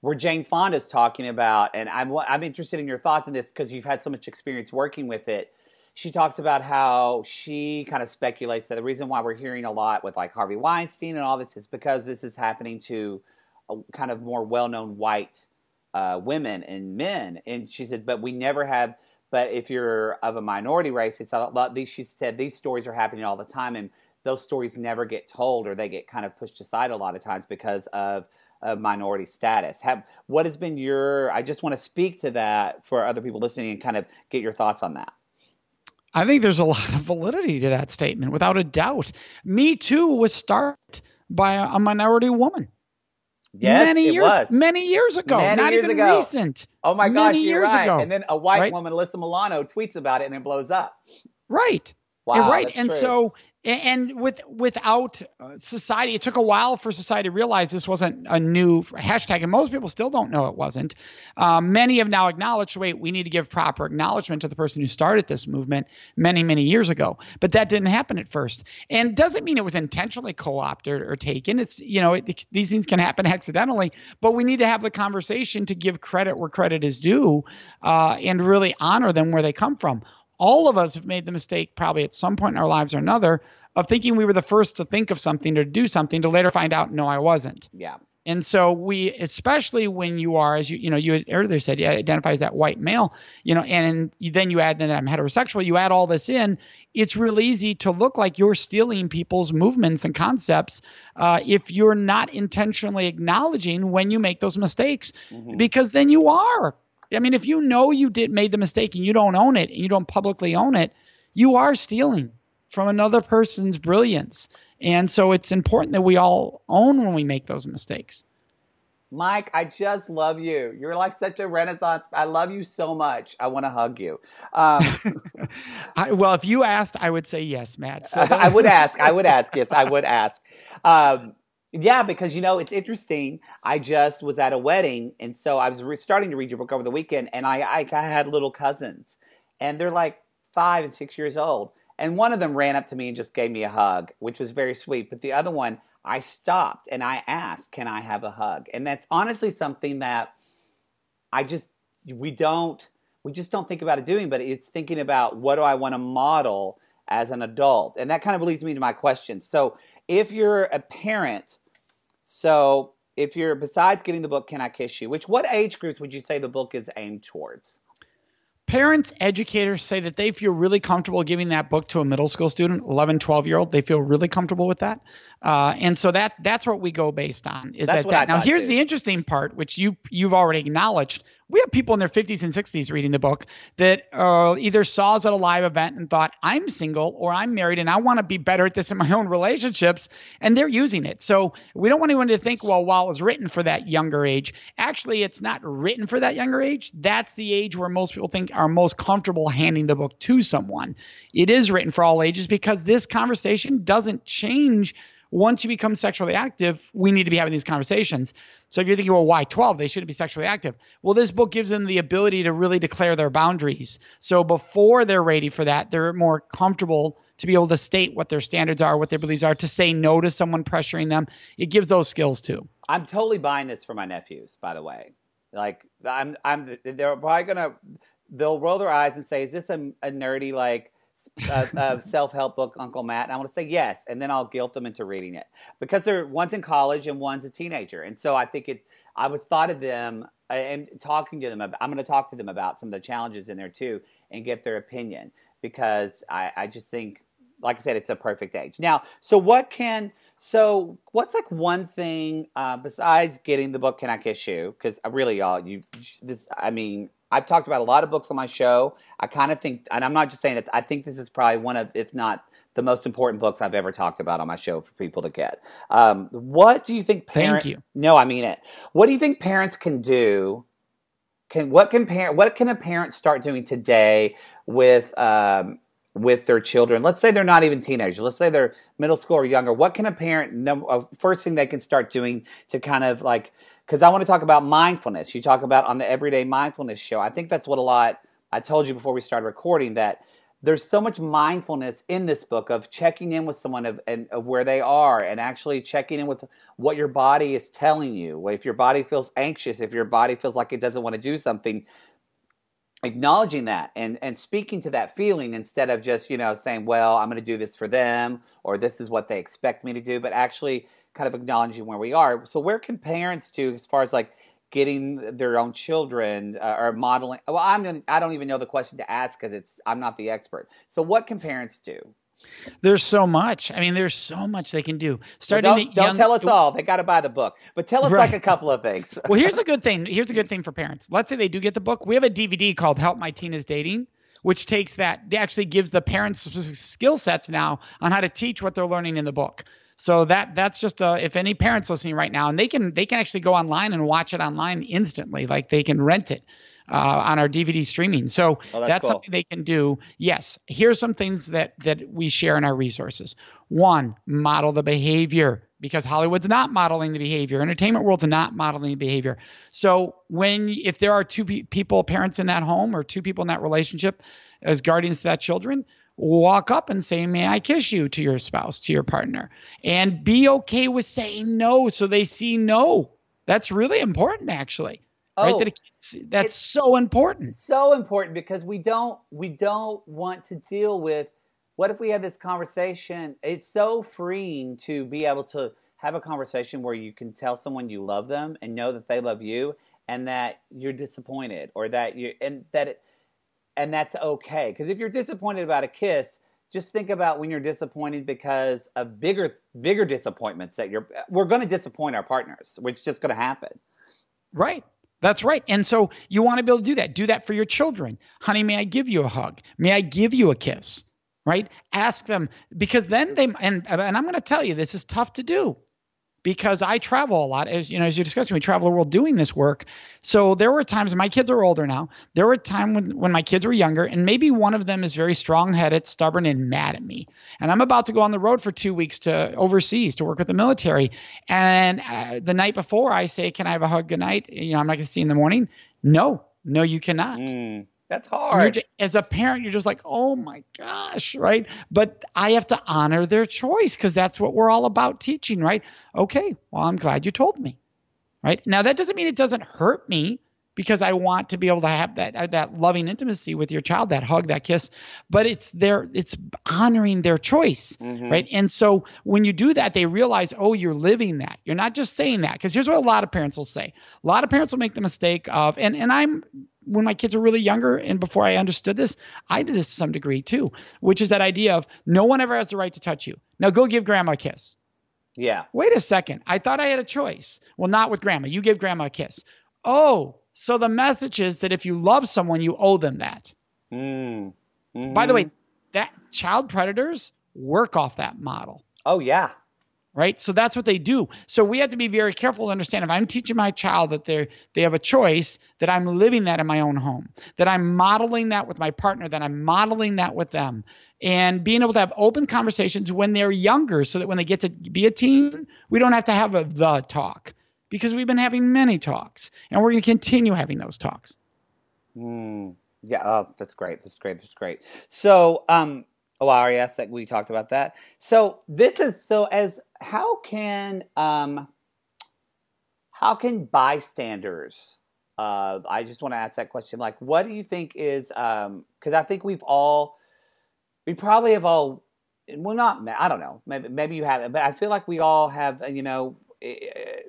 where Jane Fonda is talking about, and I'm I'm interested in your thoughts on this because you've had so much experience working with it. She talks about how she kind of speculates that the reason why we're hearing a lot with like Harvey Weinstein and all this is because this is happening to a kind of more well-known white uh, women and men. And she said, but we never have. But if you're of a minority race, it's a lot. These she said these stories are happening all the time, and those stories never get told, or they get kind of pushed aside a lot of times because of of minority status. Have what has been your? I just want to speak to that for other people listening and kind of get your thoughts on that. I think there's a lot of validity to that statement, without a doubt. Me too was started by a minority woman. Yes, many years, was. many years ago, many not years even ago. recent. Oh my gosh, many you're years right. ago. And then a white right? woman, Alyssa Milano, tweets about it and it blows up. Right. Wow, right. And true. so and with without uh, society it took a while for society to realize this wasn't a new hashtag and most people still don't know it wasn't. Um, many have now acknowledged wait we need to give proper acknowledgement to the person who started this movement many many years ago. But that didn't happen at first. And doesn't mean it was intentionally co-opted or taken. It's you know it, these things can happen accidentally. But we need to have the conversation to give credit where credit is due uh, and really honor them where they come from all of us have made the mistake probably at some point in our lives or another of thinking we were the first to think of something or do something to later find out no I wasn't. Yeah. And so we, especially when you are, as you you know, you earlier said, you identify as that white male, you know, and then you add that I'm heterosexual. You add all this in, it's real easy to look like you're stealing people's movements and concepts uh, if you're not intentionally acknowledging when you make those mistakes, mm-hmm. because then you are I mean, if you know you did made the mistake and you don't own it and you don't publicly own it, you are stealing from another person's brilliance. And so it's important that we all own when we make those mistakes. Mike, I just love you. You're like such a renaissance. I love you so much. I want to hug you. Um, I, well, if you asked, I would say yes, Matt. So I would ask. I would ask. Yes, I would ask. Um, yeah, because you know it's interesting. I just was at a wedding, and so I was re- starting to read your book over the weekend, and I, I I had little cousins, and they're like five and six years old, and one of them ran up to me and just gave me a hug, which was very sweet. But the other one, I stopped and I asked, "Can I have a hug?" And that's honestly something that I just we don't we just don't think about it doing, but it's thinking about what do I want to model as an adult, and that kind of leads me to my question. So if you're a parent, so if you're besides getting the book, Can I Kiss You? Which what age groups would you say the book is aimed towards? Parents, educators say that they feel really comfortable giving that book to a middle school student, 11, 12 year old. They feel really comfortable with that. Uh, and so that that's what we go based on. Is that's that, that. now here's too. the interesting part, which you you've already acknowledged we have people in their 50s and 60s reading the book that uh, either saw us at a live event and thought, I'm single or I'm married and I want to be better at this in my own relationships, and they're using it. So we don't want anyone to think, well, while it was written for that younger age, actually, it's not written for that younger age. That's the age where most people think are most comfortable handing the book to someone. It is written for all ages because this conversation doesn't change once you become sexually active, we need to be having these conversations. So if you're thinking, well, why 12? They shouldn't be sexually active. Well, this book gives them the ability to really declare their boundaries. So before they're ready for that, they're more comfortable to be able to state what their standards are, what their beliefs are, to say no to someone pressuring them. It gives those skills too. I'm totally buying this for my nephews, by the way. Like I'm, I'm, they're probably gonna, they'll roll their eyes and say, "Is this a, a nerdy like a, a self-help book, Uncle Matt?" And I want to say yes, and then I'll guilt them into reading it because they're one's in college and one's a teenager, and so I think it. I was thought of them uh, and talking to them. About, I'm going to talk to them about some of the challenges in there too, and get their opinion because I, I just think, like I said, it's a perfect age. Now, so what can so, what's like one thing uh, besides getting the book "Can I Kiss You"? Because uh, really, y'all, you this. I mean, I've talked about a lot of books on my show. I kind of think, and I'm not just saying that. I think this is probably one of, if not the most important books I've ever talked about on my show for people to get. Um, what do you think parents? Thank you. No, I mean it. What do you think parents can do? Can what can parent? What can a parent start doing today with? Um, with their children. Let's say they're not even teenagers. Let's say they're middle school or younger. What can a parent, uh, first thing they can start doing to kind of like, because I want to talk about mindfulness. You talk about on the Everyday Mindfulness show. I think that's what a lot, I told you before we started recording that there's so much mindfulness in this book of checking in with someone of, and, of where they are and actually checking in with what your body is telling you. If your body feels anxious, if your body feels like it doesn't want to do something, acknowledging that and and speaking to that feeling instead of just you know saying well i'm going to do this for them or this is what they expect me to do but actually kind of acknowledging where we are. So where can parents do as far as like getting their own children uh, or modeling? Well i'm i don't even know the question to ask because it's i'm not the expert. So what can parents do there's so much. I mean, there's so much they can do. Starting well, don't, don't young, tell us all. They got to buy the book, but tell us right. like a couple of things. well, here's a good thing. Here's a good thing for parents. Let's say they do get the book. We have a DVD called "Help My Teen Is Dating." Which takes that, actually gives the parents skill sets now on how to teach what they're learning in the book. So that that's just uh, if any parents listening right now, and they can they can actually go online and watch it online instantly, like they can rent it uh, on our DVD streaming. So oh, that's, that's cool. something they can do. Yes, here's some things that that we share in our resources. One, model the behavior because Hollywood's not modeling the behavior. Entertainment world's not modeling the behavior. So when if there are two pe- people, parents in that home or two people in that relationship as guardians to that children, walk up and say, May I kiss you to your spouse, to your partner? And be okay with saying no so they see no. That's really important, actually. Oh, right? That that's so important. So important because we don't we don't want to deal with what if we have this conversation? It's so freeing to be able to have a conversation where you can tell someone you love them and know that they love you and that you're disappointed or that you and that it, and that's okay because if you're disappointed about a kiss just think about when you're disappointed because of bigger bigger disappointments that you're we're going to disappoint our partners which is just going to happen right that's right. And so you want to be able to do that. Do that for your children. Honey, may I give you a hug? May I give you a kiss? Right? Ask them because then they and and I'm going to tell you this is tough to do because I travel a lot as you know as you're discussing we travel the world doing this work. So there were times my kids are older now. There were times when when my kids were younger and maybe one of them is very strong-headed, stubborn and mad at me. And I'm about to go on the road for 2 weeks to overseas to work with the military and uh, the night before I say, "Can I have a hug good night?" You know, I'm not going to see you in the morning. No. No, you cannot. Mm. That's hard. Just, as a parent, you're just like, oh my gosh, right? But I have to honor their choice because that's what we're all about teaching, right? Okay, well, I'm glad you told me, right? Now that doesn't mean it doesn't hurt me because I want to be able to have that uh, that loving intimacy with your child, that hug, that kiss. But it's their it's honoring their choice, mm-hmm. right? And so when you do that, they realize, oh, you're living that. You're not just saying that. Because here's what a lot of parents will say. A lot of parents will make the mistake of, and and I'm when my kids were really younger and before I understood this, I did this to some degree too, which is that idea of no one ever has the right to touch you. Now go give grandma a kiss. Yeah. Wait a second. I thought I had a choice. Well, not with grandma. You give grandma a kiss. Oh, so the message is that if you love someone, you owe them that. Mm. Mm-hmm. By the way, that child predators work off that model. Oh yeah. Right? So that's what they do. So we have to be very careful to understand if I'm teaching my child that they they have a choice, that I'm living that in my own home, that I'm modeling that with my partner, that I'm modeling that with them, and being able to have open conversations when they're younger, so that when they get to be a teen, we don't have to have a the talk because we've been having many talks, and we're going to continue having those talks. Mm, yeah, oh, that's great. That's great. That's great. So, um, Oh, asked that. We talked about that. So this is so as how can um how can bystanders uh I just want to ask that question like what do you think is um cuz I think we've all we probably have all well not I don't know maybe maybe you haven't but I feel like we all have you know eh,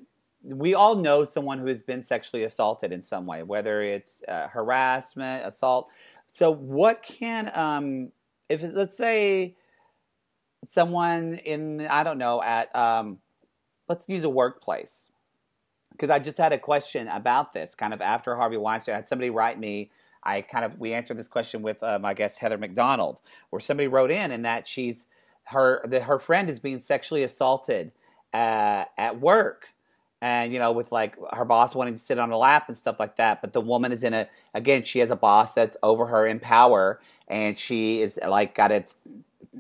we all know someone who has been sexually assaulted in some way whether it's uh, harassment assault so what can um if let's say someone in I don't know at um, let's use a workplace because I just had a question about this kind of after Harvey Weinstein. I had somebody write me. I kind of we answered this question with my guest Heather McDonald, where somebody wrote in and that she's her that her friend is being sexually assaulted uh, at work and you know with like her boss wanting to sit on her lap and stuff like that but the woman is in a again she has a boss that's over her in power and she is like got a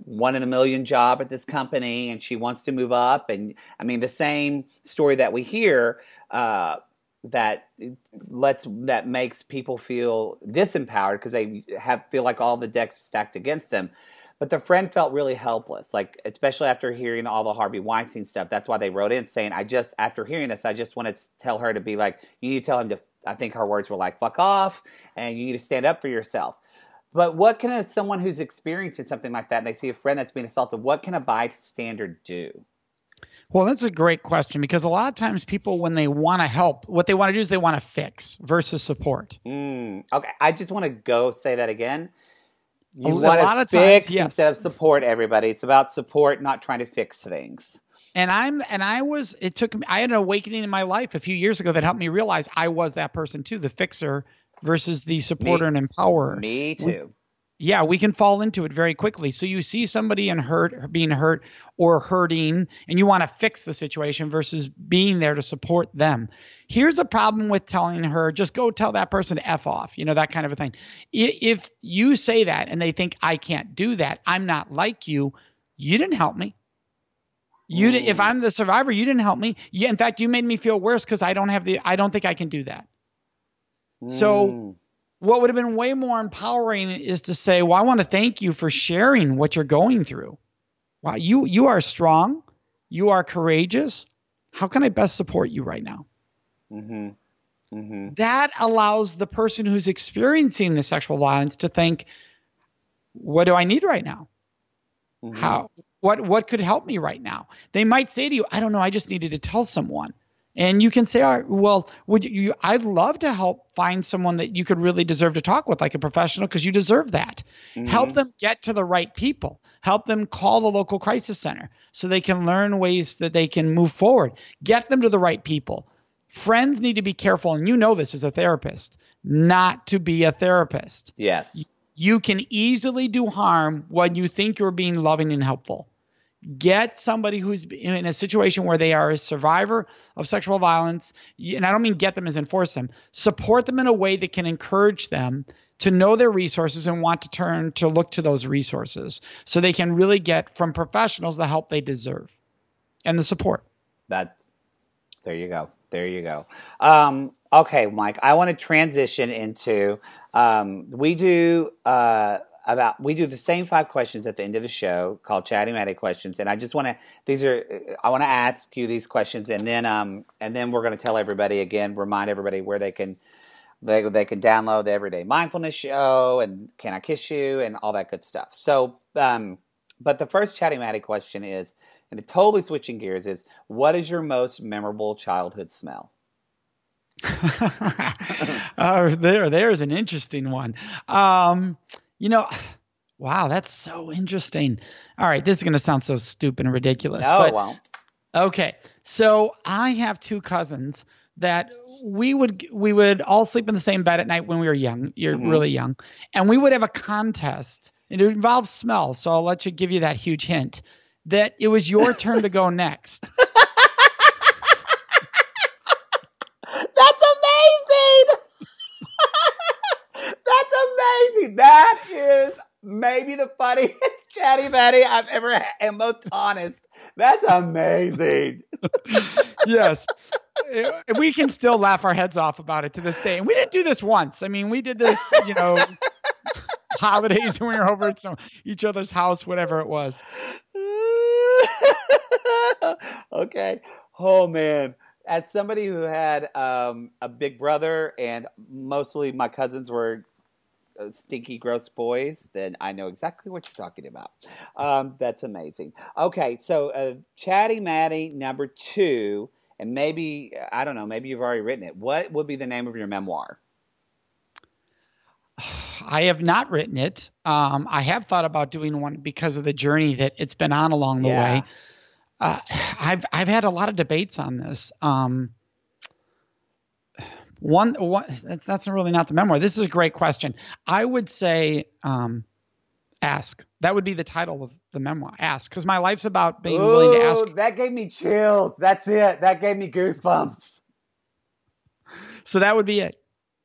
one in a million job at this company and she wants to move up and i mean the same story that we hear uh, that lets that makes people feel disempowered because they have feel like all the decks stacked against them but the friend felt really helpless, like especially after hearing all the Harvey Weinstein stuff. That's why they wrote in saying, "I just after hearing this, I just want to tell her to be like, you need to tell him to." I think her words were like, "Fuck off," and you need to stand up for yourself. But what can a, someone who's experiencing something like that and they see a friend that's being assaulted, what can a bystander do? Well, that's a great question because a lot of times people, when they want to help, what they want to do is they want to fix versus support. Mm, okay, I just want to go say that again. You want to fix times, yes. instead of support everybody. It's about support, not trying to fix things. And I'm and I was it took me I had an awakening in my life a few years ago that helped me realize I was that person too, the fixer versus the supporter me, and empower. Me too. Yeah, we can fall into it very quickly. So you see somebody and hurt, being hurt or hurting, and you want to fix the situation versus being there to support them. Here's a problem with telling her, just go tell that person to F off, you know, that kind of a thing. If you say that and they think, I can't do that, I'm not like you, you didn't help me. You did, if I'm the survivor, you didn't help me. You, in fact, you made me feel worse because I don't have the, I don't think I can do that. Mm. So, what would have been way more empowering is to say, well, I want to thank you for sharing what you're going through. Wow, you you are strong, you are courageous. How can I best support you right now? Mm-hmm. Mm-hmm. That allows the person who's experiencing the sexual violence to think, what do I need right now? Mm-hmm. How what what could help me right now? They might say to you, I don't know, I just needed to tell someone. And you can say, All right, well, would you I'd love to help find someone that you could really deserve to talk with, like a professional, because you deserve that. Mm-hmm. Help them get to the right people. Help them call the local crisis center so they can learn ways that they can move forward. Get them to the right people friends need to be careful, and you know this as a therapist, not to be a therapist. Yes. You can easily do harm when you think you're being loving and helpful. Get somebody who's in a situation where they are a survivor of sexual violence, and I don't mean get them as enforce them, support them in a way that can encourage them to know their resources and want to turn to look to those resources so they can really get from professionals the help they deserve and the support. That there you go. There you go. Um, okay, Mike, I want to transition into um, we do uh, about we do the same five questions at the end of the show called Chatty Matty questions, and I just want to these are I want to ask you these questions, and then um and then we're going to tell everybody again, remind everybody where they can they they can download the Everyday Mindfulness Show and Can I Kiss You and all that good stuff. So um, but the first Chatty Matty question is and totally switching gears is what is your most memorable childhood smell? uh, there, there's an interesting one. Um, you know, wow, that's so interesting. All right, this is going to sound so stupid and ridiculous. No, but, well. Okay, so I have two cousins that we would we would all sleep in the same bed at night when we were young. You're mm-hmm. really young, and we would have a contest. And it involves smell, so I'll let you give you that huge hint that it was your turn to go next. That's amazing. That's amazing. That is maybe the funniest chatty Matty I've ever had, and most honest. That's amazing. yes. We can still laugh our heads off about it to this day. And we didn't do this once. I mean, we did this, you know, holidays when we were over at some, each other's house, whatever it was. okay. Oh, man as somebody who had um, a big brother and mostly my cousins were stinky, gross boys, then I know exactly what you're talking about. Um, that's amazing. Okay, so uh, Chatty Matty number two, and maybe, I don't know, maybe you've already written it. What would be the name of your memoir? I have not written it. Um, I have thought about doing one because of the journey that it's been on along the yeah. way uh, I've I've had a lot of debates on this. Um, one, one that's, that's really not the memoir. This is a great question. I would say um, ask. That would be the title of the memoir. Ask, because my life's about being Ooh, willing to ask. That gave me chills. That's it. That gave me goosebumps. So that would be it.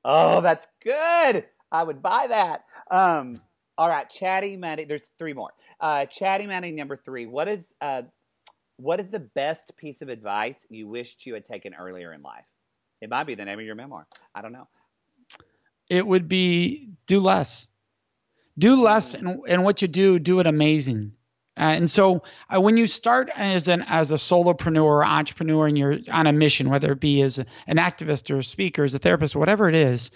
Oh, that's good. I would buy that. Um, all right, Chatty Matty. There's three more. Uh, Chatty Matty number three. What is uh, what is the best piece of advice you wished you had taken earlier in life? It might be the name of your memoir. I don't know. It would be do less. Do less, and, and what you do, do it amazing. Uh, and so, uh, when you start as an as a solopreneur or entrepreneur, and you're on a mission, whether it be as a, an activist or a speaker, as a therapist, whatever it is,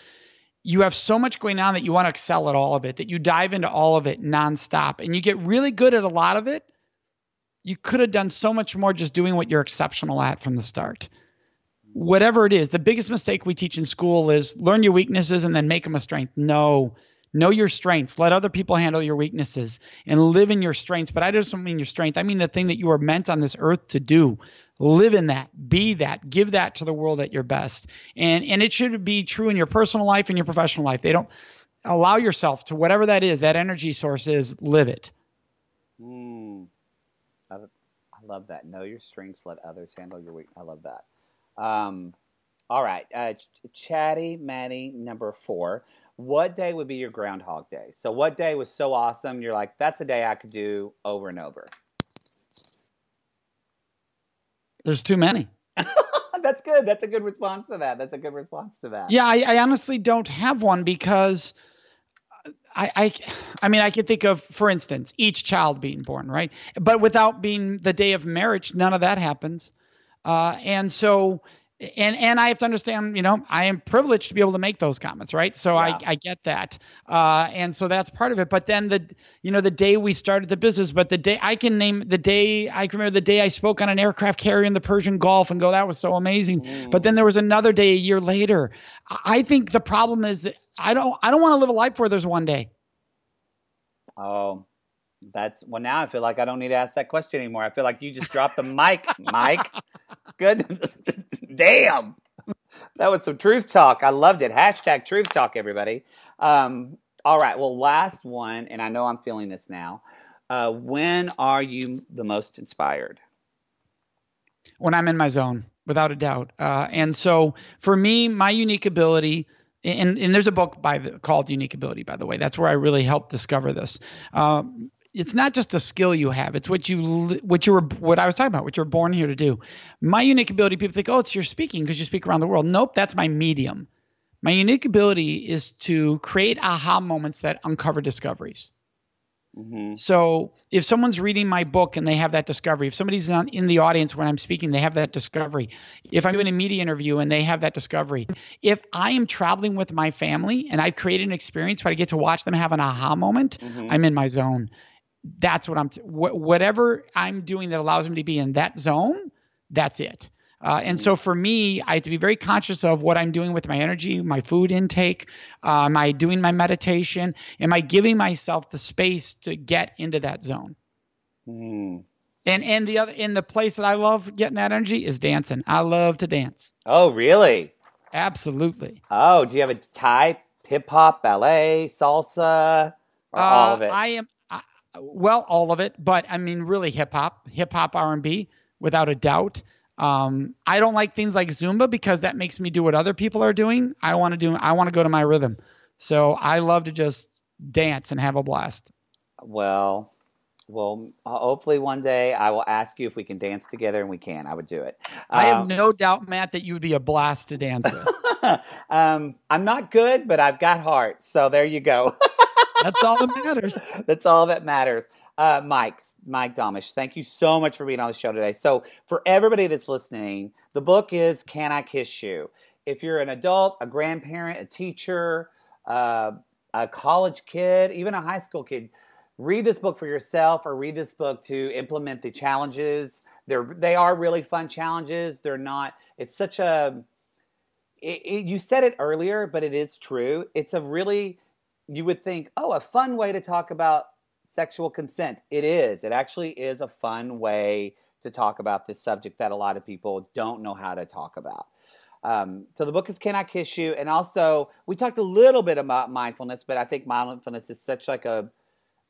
you have so much going on that you want to excel at all of it, that you dive into all of it nonstop, and you get really good at a lot of it you could have done so much more just doing what you're exceptional at from the start. Whatever it is, the biggest mistake we teach in school is learn your weaknesses and then make them a strength. No, know your strengths. Let other people handle your weaknesses and live in your strengths. But I just don't mean your strength. I mean the thing that you are meant on this earth to do. Live in that. Be that. Give that to the world at your best. And and it should be true in your personal life and your professional life. They don't allow yourself to whatever that is, that energy source is, live it. Mm. I, I love that. Know your strengths, let others handle your weak. I love that. Um, all right, uh, Chatty Matty number four. What day would be your Groundhog Day? So, what day was so awesome? You're like, that's a day I could do over and over. There's too many. that's good. That's a good response to that. That's a good response to that. Yeah, I, I honestly don't have one because I, I, I mean, I can think of, for instance, each child being born, right? But without being the day of marriage, none of that happens. Uh, and so, and and I have to understand, you know, I am privileged to be able to make those comments, right? So yeah. I, I get that, uh, and so that's part of it. But then the, you know, the day we started the business, but the day I can name the day I can remember the day I spoke on an aircraft carrier in the Persian Gulf and go, that was so amazing. Mm. But then there was another day a year later. I think the problem is that I don't I don't want to live a life where there's one day. Oh, that's well. Now I feel like I don't need to ask that question anymore. I feel like you just dropped the mic, Mike. Good, damn. That was some truth talk. I loved it. Hashtag truth talk, everybody. Um, all right. Well, last one, and I know I'm feeling this now. Uh, when are you the most inspired? When I'm in my zone, without a doubt. Uh, and so for me, my unique ability and, and there's a book by the, called Unique Ability, by the way. That's where I really helped discover this. Um, it's not just a skill you have; it's what you what you were what I was talking about, what you're born here to do. My unique ability, people think, oh, it's your speaking because you speak around the world. Nope, that's my medium. My unique ability is to create aha moments that uncover discoveries. Mm-hmm. So if someone's reading my book and they have that discovery, if somebody's in the audience when I'm speaking, they have that discovery. If I'm doing a media interview and they have that discovery, if I am traveling with my family and I've created an experience where I get to watch them have an aha moment, mm-hmm. I'm in my zone. That's what I'm. T- wh- whatever I'm doing that allows me to be in that zone, that's it. Uh, and so for me, I have to be very conscious of what I'm doing with my energy, my food intake. Uh, am I doing my meditation? Am I giving myself the space to get into that zone? Mm. And and the other in the place that I love getting that energy is dancing. I love to dance. Oh, really? Absolutely. Oh, do you have a type? Hip hop, ballet, salsa, or uh, all of it? I am Well, all of it, but I mean, really hip hop, hip hop R&B, without a doubt. Um, I don't like things like Zumba because that makes me do what other people are doing. I want to do. I want to go to my rhythm. So I love to just dance and have a blast. Well, well, hopefully one day I will ask you if we can dance together, and we can. I would do it. I have um, no doubt, Matt, that you would be a blast to dance with. um, I'm not good, but I've got heart. So there you go. That's all that matters. That's all that matters. Uh, Mike, Mike Domitrz, thank you so much for being on the show today. So, for everybody that's listening, the book is Can I Kiss You? If you're an adult, a grandparent, a teacher, uh, a college kid, even a high school kid, read this book for yourself or read this book to implement the challenges. They're they are really fun challenges. They're not. It's such a. It, it, you said it earlier, but it is true. It's a really you would think, oh, a fun way to talk about sexual consent. It is. It actually is a fun way to talk about this subject that a lot of people don't know how to talk about. Um, so the book is "Can I Kiss You?" and also we talked a little bit about mindfulness, but I think mindfulness is such like a,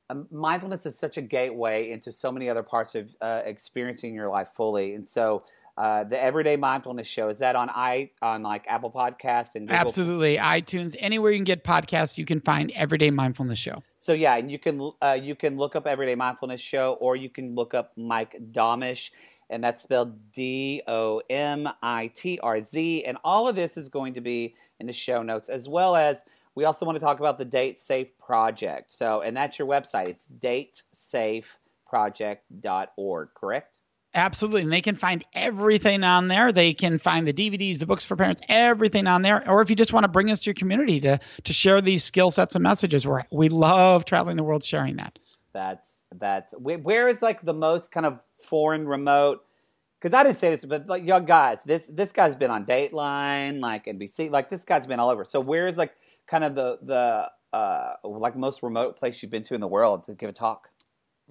a mindfulness is such a gateway into so many other parts of uh, experiencing your life fully. And so uh, the Everyday Mindfulness Show. Is that on i on like Apple Podcasts and Google? Absolutely, iTunes, anywhere you can get podcasts, you can find Everyday Mindfulness Show. So yeah, and you can uh, you can look up Everyday Mindfulness Show, or you can look up Mike Domitrz. and that's spelled D O M I T R Z. And all of this is going to be in the show notes, as well as we also want to talk about the Date Safe Project. So, and that's your website. It's datesafeproject.org, correct? Absolutely. And they can find everything on there. They can find the DVDs, the books for parents, everything on there. Or if you just want to bring us to your community to to share these skill sets and messages, where we love traveling the world sharing that. That's that's where is like the most kind of foreign remote because I didn't say this, but like young guys, this this guy's been on Dateline, like NBC, like this guy's been all over. So where is like kind of the the uh like most remote place you've been to in the world to give a talk?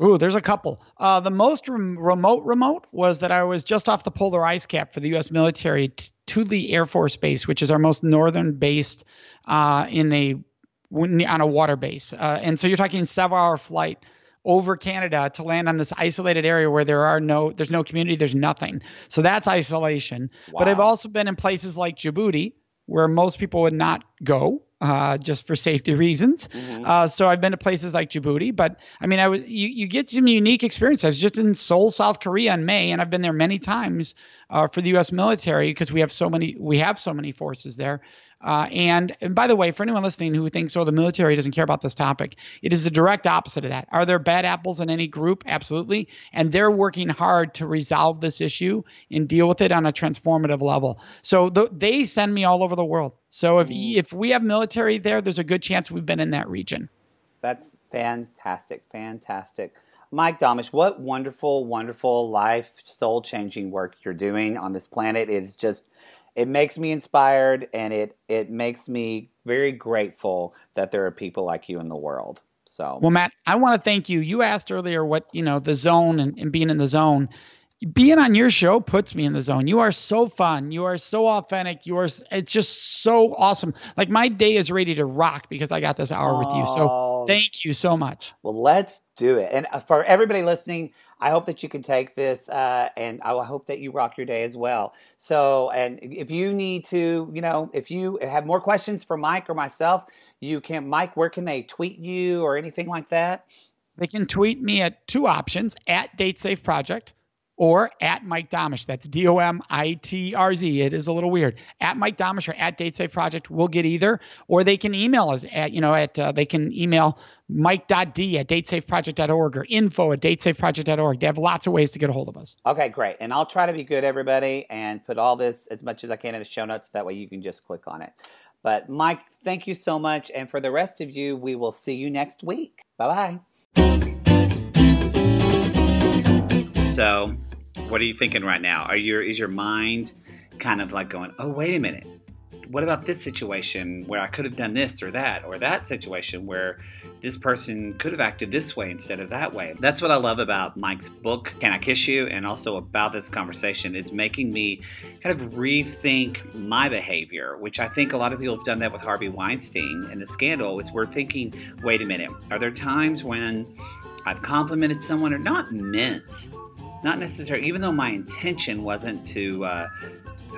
Ooh, there's a couple. Uh, the most rem- remote remote was that I was just off the polar ice cap for the U.S. military, t- Thule Air Force Base, which is our most northern based uh, in a on a water base. Uh, and so you're talking several hour flight over Canada to land on this isolated area where there are no there's no community, there's nothing. So that's isolation. Wow. But I've also been in places like Djibouti where most people would not go uh, just for safety reasons. Mm-hmm. Uh, so I've been to places like Djibouti, but I mean, I was you, you get some unique experiences. I was just in Seoul, South Korea in May, and I've been there many times uh, for the U.S. military because we have so many we have so many forces there. Uh, and, and by the way, for anyone listening who thinks, oh, the military doesn't care about this topic, it is the direct opposite of that. Are there bad apples in any group? Absolutely. And they're working hard to resolve this issue and deal with it on a transformative level. So the, they send me all over the world. So if, mm. if we have military there, there's a good chance we've been in that region. That's fantastic. Fantastic. Mike Domitrz, what wonderful, wonderful life, soul changing work you're doing on this planet. It is just it makes me inspired and it it makes me very grateful that there are people like you in the world. So Well, Matt, I want to thank you. You asked earlier what, you know, the zone and, and being in the zone being on your show puts me in the zone. You are so fun. You are so authentic. You are it's just so awesome. Like my day is ready to rock because I got this hour oh, with you. So thank you so much. Well, let's do it. And uh, for everybody listening, I hope that you can take this uh, and I hope that you rock your day as well. So, and if you need to, you know, if you have more questions for Mike or myself, you can Mike, where can they tweet you or anything like that? They can tweet me at two options at Date Safe Project or at Mike Domitrz. That's D O M I T R Z. It is a little weird. At Mike Domitrz or at Date Safe Project, we'll get either. Or they can email us at, you know, at, uh, they can email mike.d at datesafeproject.org or info at datesafeproject.org. They have lots of ways to get a hold of us. Okay, great. And I'll try to be good, everybody, and put all this as much as I can in the show notes. That way you can just click on it. But Mike, thank you so much. And for the rest of you, we will see you next week. Bye bye. So, what are you thinking right now? Are your is your mind kind of like going, "Oh, wait a minute. What about this situation where I could have done this or that or that situation where this person could have acted this way instead of that way?" That's what I love about Mike's book, Can I Kiss You, and also about this conversation is making me kind of rethink my behavior, which I think a lot of people have done that with Harvey Weinstein and the scandal. Is we're thinking, "Wait a minute. Are there times when I've complimented someone or not meant, not necessarily, even though my intention wasn't to uh,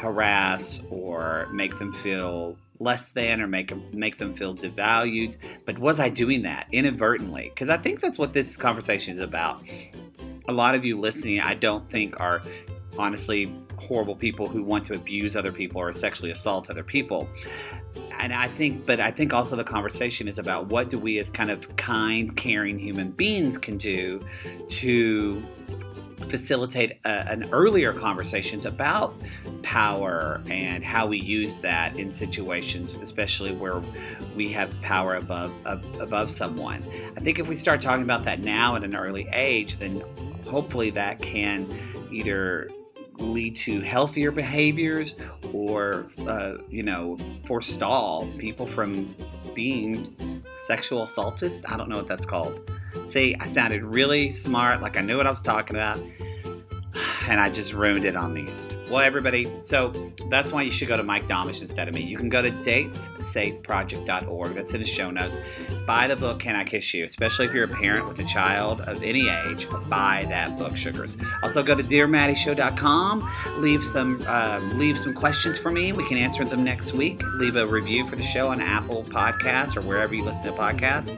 harass or make them feel less than or make make them feel devalued, but was I doing that inadvertently? Because I think that's what this conversation is about. A lot of you listening, I don't think are honestly horrible people who want to abuse other people or sexually assault other people. And I think, but I think also the conversation is about what do we as kind of kind, caring human beings can do to facilitate a, an earlier conversations about power and how we use that in situations, especially where we have power above above someone. I think if we start talking about that now at an early age, then hopefully that can either lead to healthier behaviors or uh, you know forestall people from being sexual assaultist? I don't know what that's called. See i sounded really smart like i knew what i was talking about and i just ruined it on the well, everybody, so that's why you should go to Mike Domitrz instead of me. You can go to datesafeproject.org. That's in the show notes. Buy the book, Can I Kiss You? Especially if you're a parent with a child of any age, buy that book, sugars. Also, go to dearmaddyshow.com. Leave some um, leave some questions for me. We can answer them next week. Leave a review for the show on Apple Podcasts or wherever you listen to podcasts.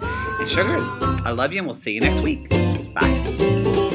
And sugars, I love you, and we'll see you next week. Bye.